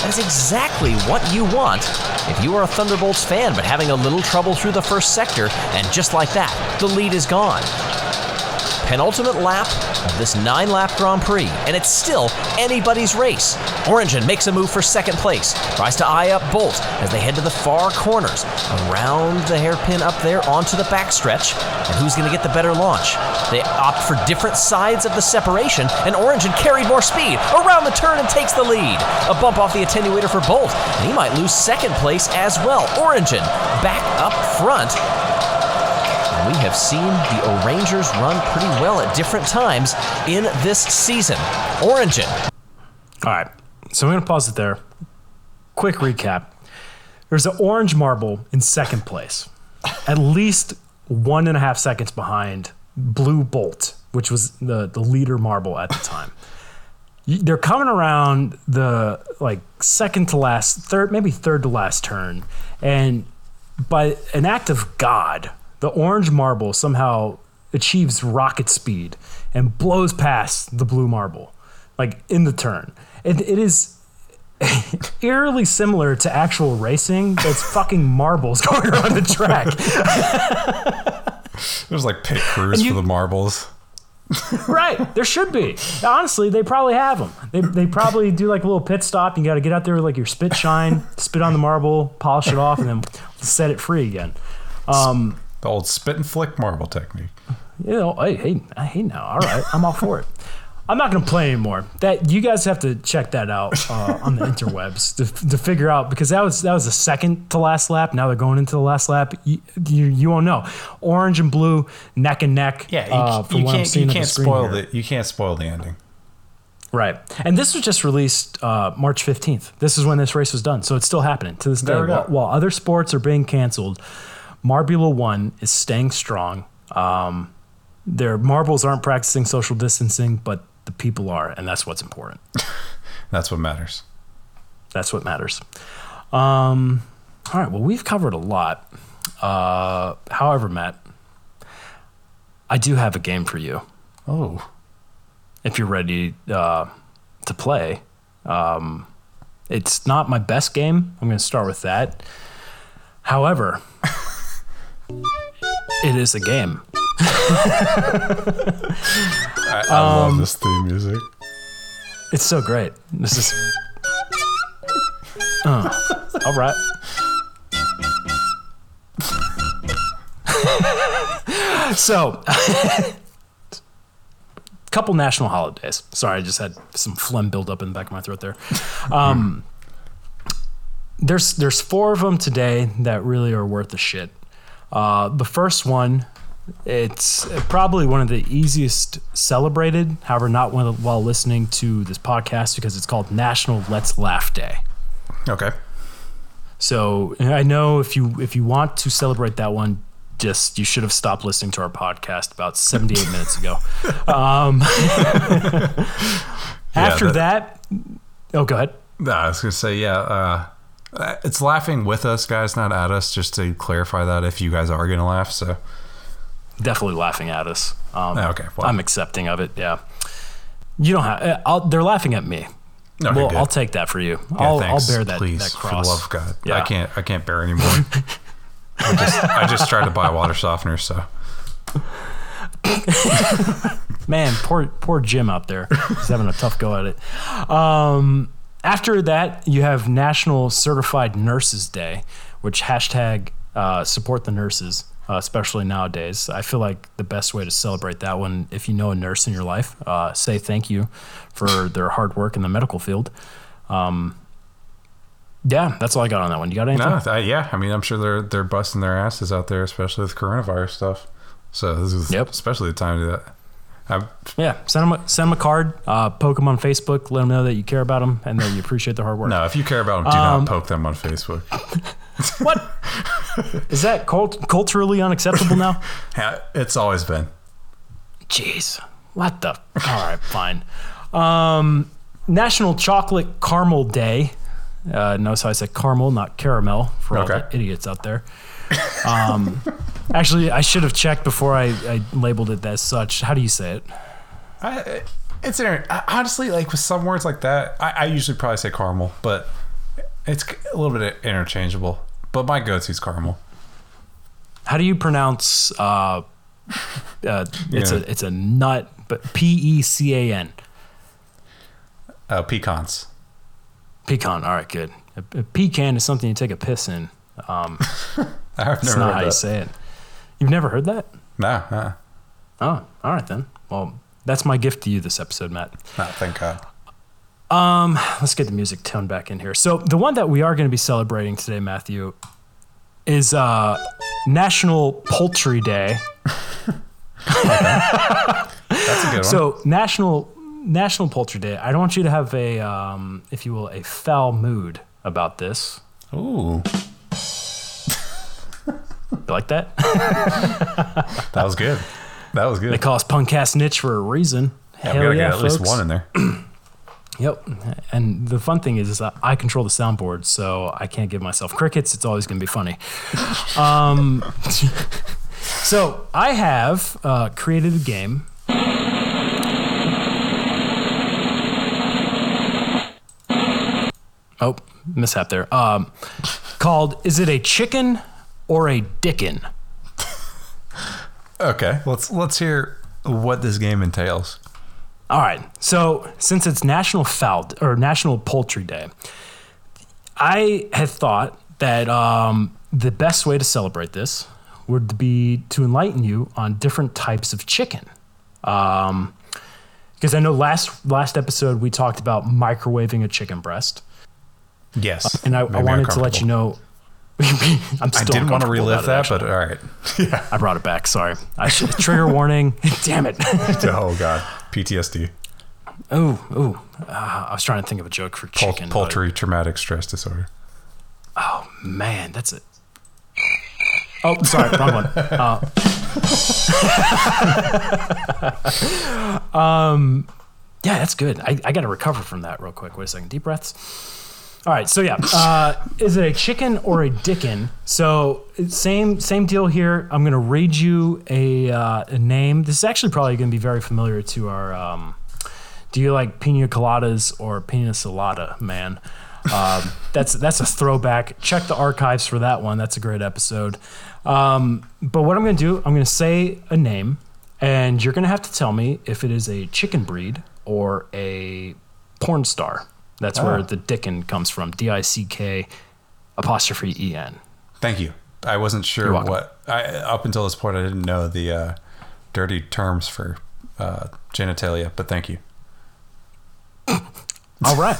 That is exactly what you want if you are a Thunderbolts fan but having a little trouble through the first sector, and just like that, the lead is gone. Penultimate lap of this nine lap Grand Prix, and it's still anybody's race. Orangin makes a move for second place, tries to eye up Bolt as they head to the far corners, around the hairpin up there onto the backstretch, and who's going to get the better launch? They opt for different sides of the separation, and Orangin carried more speed around the turn and takes the lead. A bump off the attenuator for Bolt, and he might lose second place as well. Orangin back up front. And we have seen the Orangers run pretty well at different times in this season. Orangin All right, so I'm gonna pause it there. Quick recap. There's an orange marble in second place, at least one and a half seconds behind Blue Bolt, which was the the leader marble at the time. They're coming around the like second to last, third, maybe third to last turn, and by an act of God, the orange marble somehow achieves rocket speed and blows past the blue marble, like in the turn. It, it is eerily similar to actual racing. It's fucking marbles going around the track. There's like pit crews you- for the marbles. right. There should be. Honestly, they probably have them. They, they probably do like a little pit stop. You got to get out there with like your spit shine, spit on the marble, polish it off, and then set it free again. Um, The old spit and flick marble technique. you know, hey, hey, hey, now, all right, I'm all for it. I'm not gonna play anymore. That you guys have to check that out uh, on the interwebs to, to figure out because that was that was the second to last lap. Now they're going into the last lap. You you, you won't know. Orange and blue neck and neck. Yeah, you, uh, from you what can't. seeing You can't screen spoil here. the. You can't spoil the ending. Right. And this was just released uh, March 15th. This is when this race was done. So it's still happening to this day. There we go. While, while other sports are being canceled, Marbula 1 is staying strong. Um, their marbles aren't practicing social distancing, but the people are. And that's what's important. That's what matters. That's what matters. Um, all right. Well, we've covered a lot. Uh, however, Matt, I do have a game for you. Oh. if you're ready uh, to play. Um, it's not my best game. I'm going to start with that. However, it is a game. I, I love Um, this theme music. It's so great. This is. Uh, all right. so, couple national holidays. Sorry, I just had some phlegm build up in the back of my throat there. Um, there's there's four of them today that really are worth the shit. Uh, the first one, it's probably one of the easiest celebrated. However, not one while listening to this podcast because it's called National Let's Laugh Day. Okay. So I know if you if you want to celebrate that one, just you should have stopped listening to our podcast about 78 minutes ago. Um, after that, oh, go ahead. No, I was gonna say yeah. Uh, it's laughing with us, guys, not at us. Just to clarify that, if you guys are gonna laugh, so Definitely laughing at us. Um, Okay, well. I'm accepting of it. Yeah, you don't have. uh, I'll, they're laughing at me. Well. I'll take that for you. yeah, I'll, thanks. I'll bear that, Please, that for the love of God, Yeah. I can't. I can't bear anymore. I just, I just tried to buy water softener, so Man, poor poor Jim out there. He's having a tough go at it. Um, after that, you have National Certified Nurses Day, which hashtag uh, support the nurses, uh, especially nowadays. I feel like the best way to celebrate that one, if you know a nurse in your life, uh, say thank you for their hard work in the medical field. Um, yeah, that's all I got on that one. You got anything? no, I, yeah. I mean, I'm sure they're they're busting their asses out there, especially with coronavirus stuff. So this is yep. especially the time to do that. Yeah, send them a, send them a card, uh, poke them on Facebook, let them know that you care about them and that you appreciate their hard work. no, if you care about them, do Um, not poke them on Facebook. What? Is that cult- culturally unacceptable now? Yeah, it's always been. Jeez. What the? All right, fine. Um, National Chocolate Caramel Day. Uh, notice how I said caramel, not caramel, for all the idiots out there. Um, actually, I should have checked before I, I labeled it as such. How do you say it? I, it's inter- honestly like with some words like that. I, I usually probably say caramel, but it's a little bit interchangeable. But my go-to is caramel. How do you pronounce? Uh, uh, it's Yeah. a it's a nut, but P E C A N. Uh, pecans. Pecan. All right, good. A, a pecan is something you take a piss in. Um, I've never not heard how you that. say it. You've never heard that? No, Oh, all right then. Well, that's my gift to you this episode, Matt. no, thank God. Um, let's get the music tone back in here. So the one that we are going to be celebrating today, Matthew, is uh, National Poultry Day. That's a good one. So National National Poultry Day. I don't want you to have a, um, if you will, a foul mood about this. Ooh, You like that? that was good. That was good. they call us Punkcast Niche for a reason. yeah, Hell we gotta yeah, get at least one in there. Yep. And the fun thing is, is I control the soundboard, so I can't give myself crickets. It's always going to be funny. Um, so I have uh, created a game. Oh, mishap there. Um, called Is It a Chicken or a Dickin? Okay, let's let's hear what this game entails. All right. So since it's National Fowl or National Poultry Day, I had thought that um, the best way to celebrate this would be to enlighten you on different types of chicken. Um, because I know last last episode we talked about microwaving a chicken breast, Yes, and I, I wanted to let you know. I'm I didn't want to relive that, but all right. Yeah. I brought it back. Sorry. I should, trigger warning. Damn it. oh God, PTSD, Oh, oh. Uh, I was trying to think of a joke for Pul- chicken. but- poultry traumatic stress disorder. Oh man, that's it. Oh, sorry, wrong one. Uh, um, yeah, that's good. I, I got to recover from that real quick. Wait a second. Deep breaths. All right, so yeah, uh, is it a chicken or a dickin? So same same deal here. I'm gonna read you a, uh, a name. This is actually probably gonna be very familiar to our. Um, do you like pina coladas or pina salada, man? Um, that's that's a throwback. Check the archives for that one. That's a great episode. Um, but what I'm to do, I'm to say a name, and you're to have to tell me if it is a chicken breed or a porn star. That's where Oh. the Dickin comes from. D I C K apostrophe E N. Thank you. I wasn't sure what. I up until this point, I didn't know the uh, dirty terms for uh, genitalia, but thank you. All right.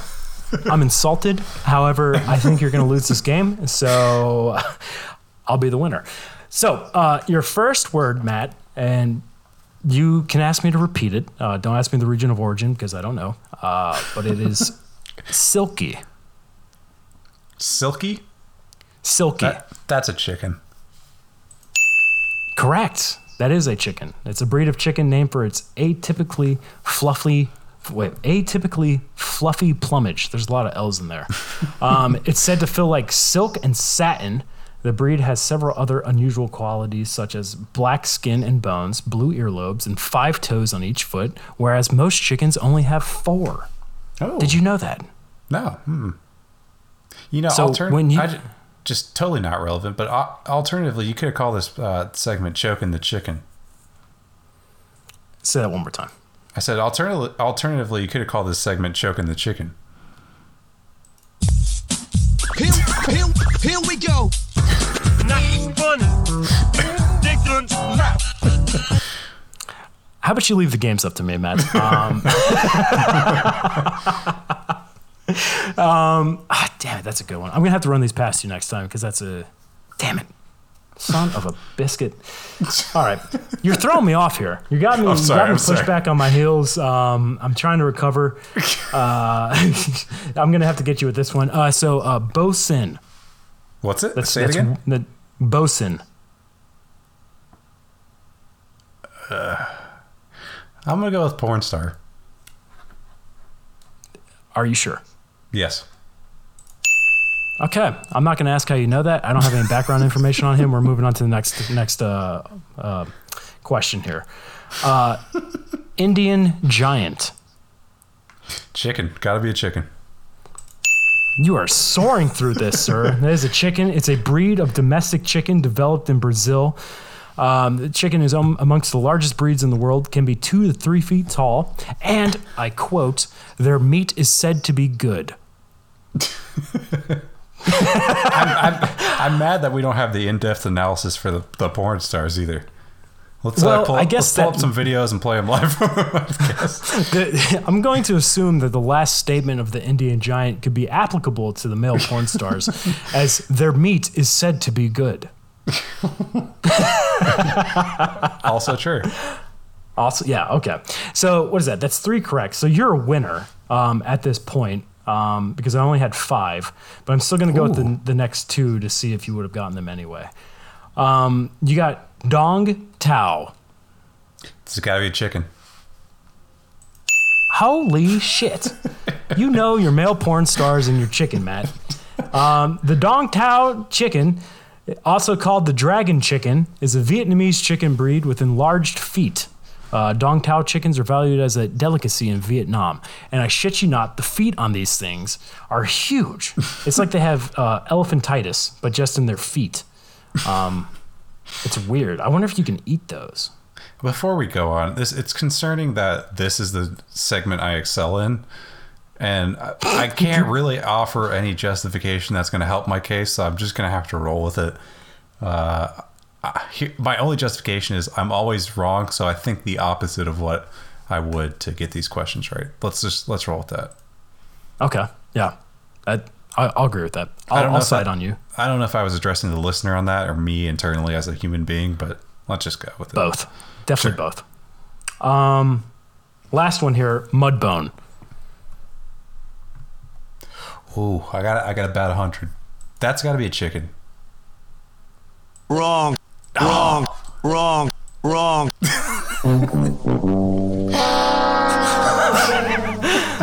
I'm insulted. However, I think you're going to lose this game. So I'll be the winner. So, uh, your first word, Matt, and you can ask me to repeat it. Uh, don't ask me the region of origin because I don't know. Uh, but it is silky. Silky. Silky. That, that's a chicken. Correct. That is a chicken. It's a breed of chicken named for its atypically fluffy. Wait, atypically fluffy plumage. There's a lot of L's in there. Um, it's said to feel like silk and satin. The breed has several other unusual qualities, such as black skin and bones, blue earlobes, and five toes on each foot, whereas most chickens only have four. Oh. Did you know that? No. Hmm. You know, So altern- when you- I just totally not relevant, but al- alternatively, you could have called this uh, segment "Choking the Chicken." Say that one more time. I said, alternatively, alternatively, you could have called this segment "Choking the Chicken." Here, here, here we go. Nothing funny. Dickens rap. How about you leave the games up to me, Matt? Um, um, ah, damn it, that's a good one. I'm gonna have to run these past you next time because that's a damn it, son of a biscuit. All right, you're throwing me off here. You got me. I'm you sorry, got me I'm pushed sorry. back on my heels. Um, I'm trying to recover. Uh, I'm gonna have to get you with this one. Uh, so, uh, bosun. What's it? That's, Say it again. The bosun. Uh, I'm gonna go with porn star. Are you sure? Yes. Okay, I'm not going to ask how you know that. I don't have any background information on him. We're moving on to the next next uh, uh, question here. Uh, Indian giant. Chicken. Got to be a chicken. You are soaring through this, sir. That is a chicken. It's a breed of domestic chicken developed in Brazil. Um, the chicken is um, amongst the largest breeds in the world, can be two to three feet tall, and I quote, their meat is said to be good. I'm, I'm, I'm mad that we don't have the in-depth analysis for the, the porn stars either. Let's, Well, uh, pull, I guess pull that- up some videos and play them live. The- I'm going to assume that the last statement of the Indian giant could be applicable to the male porn stars, as their meat is said to be good. also true. Also, yeah, okay. So what is that? That's three correct. So you're a winner um, at this point um, because I only had five, but I'm still going to go with the, the next two to see if you would have gotten them anyway. Um, you got Dong Tao. It's got to be a chicken. Holy shit. you know your male porn stars and your chicken, Matt. Um, the Dong Tao chicken, also called the dragon chicken, is a Vietnamese chicken breed with enlarged feet. Uh, Dong Tao chickens are valued as a delicacy in Vietnam. And I shit you not, the feet on these things are huge. It's like they have uh, elephantitis, but just in their feet. Um, it's weird. I wonder if you can eat those. Before we go on, this it's concerning that this is the segment I excel in, and I, I can't really offer any justification that's going to help my case. So I'm just going to have to roll with it. Uh, I, my only justification is I'm always wrong, so I think the opposite of what I would to get these questions right. Let's just let's roll with that. Okay. Yeah. I, I'll agree with that. I I'll, I'll side I- on you. I don't know if I was addressing the listener on that or me internally as a human being, but let's just go with it. Both. Definitely both. Um, last one here, Mudbone. Ooh, I got I got about a hundred. That's got to be a chicken. Wrong. Ah. Wrong. Wrong. Wrong.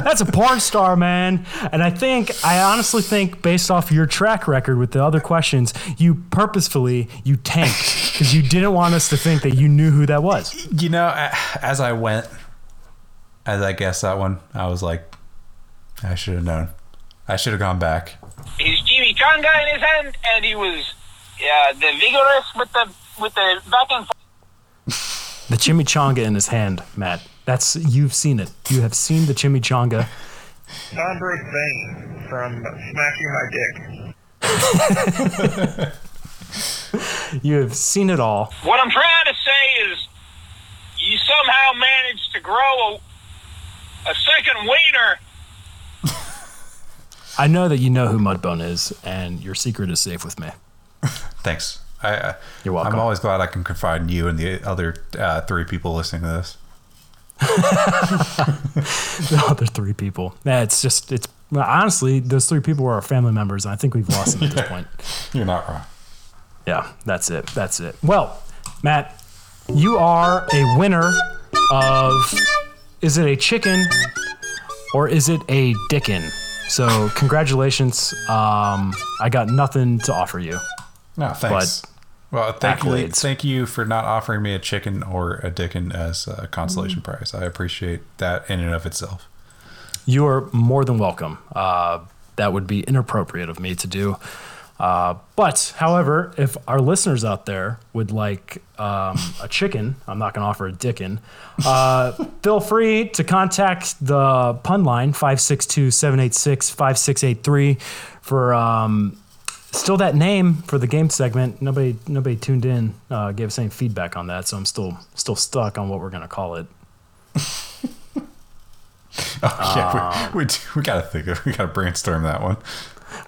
That's a porn star, man. And I think, I honestly think, based off your track record with the other questions, you purposefully you tanked because you didn't want us to think that you knew who that was. You know, as I went, as I guessed that one, I was like, I should have known. I should have gone back. His chimichanga in his hand, and he was uh, the vigorous with the with the back and forth. The chimichanga in his hand, Matt. That's you've seen it. You have seen the chimichanga. John Bruce Bane from Smashing My Dick. You have seen it all. What I'm trying to say is, you somehow managed to grow a, a second wiener. I know that you know who Mudbone is, and your secret is safe with me. Thanks. I, I, You're welcome. I'm always glad I can confide in you and the other uh, three people listening to this. the other three people. Yeah, it's just it's well, honestly those three people were our family members, and I think we've lost them at this point. You're not wrong. Yeah, that's it. That's it. Well, Matt, you are a winner of is it a chicken or is it a dickin? So congratulations. Um, I got nothing to offer you. No, thanks. well, thank you, thank you for not offering me a chicken or a dickin as a consolation prize. I appreciate that in and of itself. You are more than welcome. Uh, that would be inappropriate of me to do. Uh, but, however, if our listeners out there would like um, a chicken, I'm not going to offer a dickin. Uh, feel free to contact the pun line 562 786 5683 for um, still that name for the game segment. Nobody nobody tuned in, uh, gave us any feedback on that, so I'm still still stuck on what we're going to call it. Oh, yeah, we, we, we gotta think of, we gotta brainstorm that one.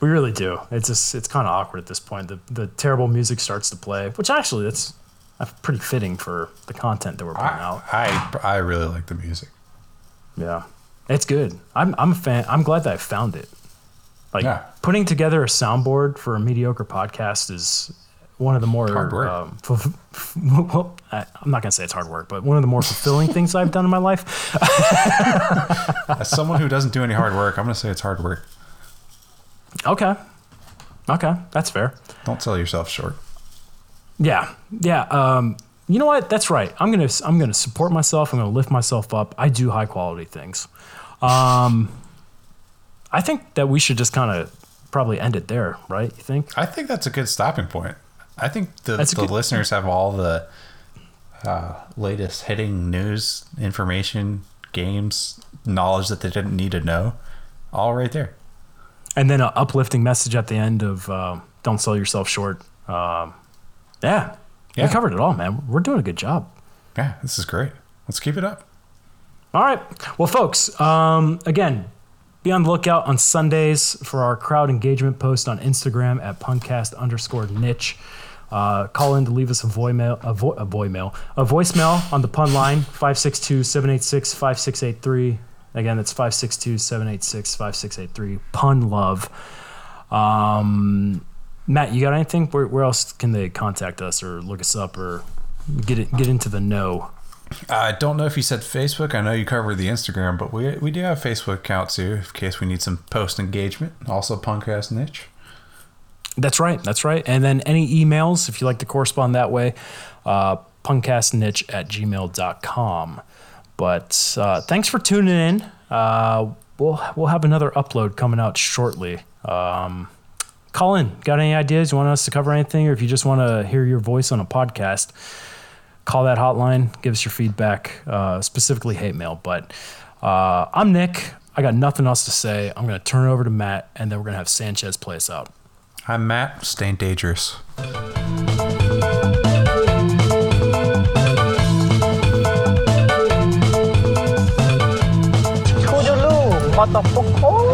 We really do. It's just it's kind of awkward at this point. The the terrible music starts to play, which actually that's pretty fitting for the content that we're putting out. I I really like the music. Yeah, it's good. I'm I'm a fan. I'm glad that I found it. Like Yeah. putting together a soundboard for a mediocre podcast is one of the more Hard work. Um, fulf- f- well, I, I'm not gonna say it's hard work, but one of the more fulfilling things I've done in my life. As someone who doesn't do any hard work, I'm gonna say it's hard work. Okay, okay, that's fair. Don't sell yourself short. Yeah, yeah. Um, you know what? That's right. I'm gonna I'm gonna support myself. I'm gonna lift myself up. I do high quality things. Um, I think that we should just kind of probably end it there, right? You think? I think that's a good stopping point. I think the, the good- listeners have all the uh, latest hitting news, information, games, knowledge that they didn't need to know, all right there. And then an uplifting message at the end of uh, "Don't sell yourself short." Um, yeah, Yeah. we covered it all, man. We're doing a good job. Yeah, this is great. Let's keep it up. All right. Well, folks, um, again, be on the lookout on Sundays for our crowd engagement post on Instagram at puncast underscore niche. Uh, call in to leave us a voicemail, a, vo- a voicemail, a voicemail on the pun line 562 786 5683. Again, that's 562 786 5683. Pun love. Um, Matt, you got anything? Where, where else can they contact us or look us up or get it, get into the know? I don't know if you said Facebook. I know you covered the Instagram, but we we do have a Facebook account too, in case we need some post engagement. Also, Puncast Niche. That's right. That's right. And then any emails, if you like to correspond that way, uh, puncastniche at gmail.com. But uh, thanks for tuning in. Uh, we'll, we'll have another upload coming out shortly. Um, call in. Got any ideas? You want us to cover anything? Or if you just want to hear your voice on a podcast, call that hotline. Give us your feedback, uh, specifically hate mail. But uh, I'm Nick. I got nothing else to say. I'm going to turn it over to Matt, and then we're going to have Sanchez play us out. I'm Matt. Stay dangerous. Motherfucker.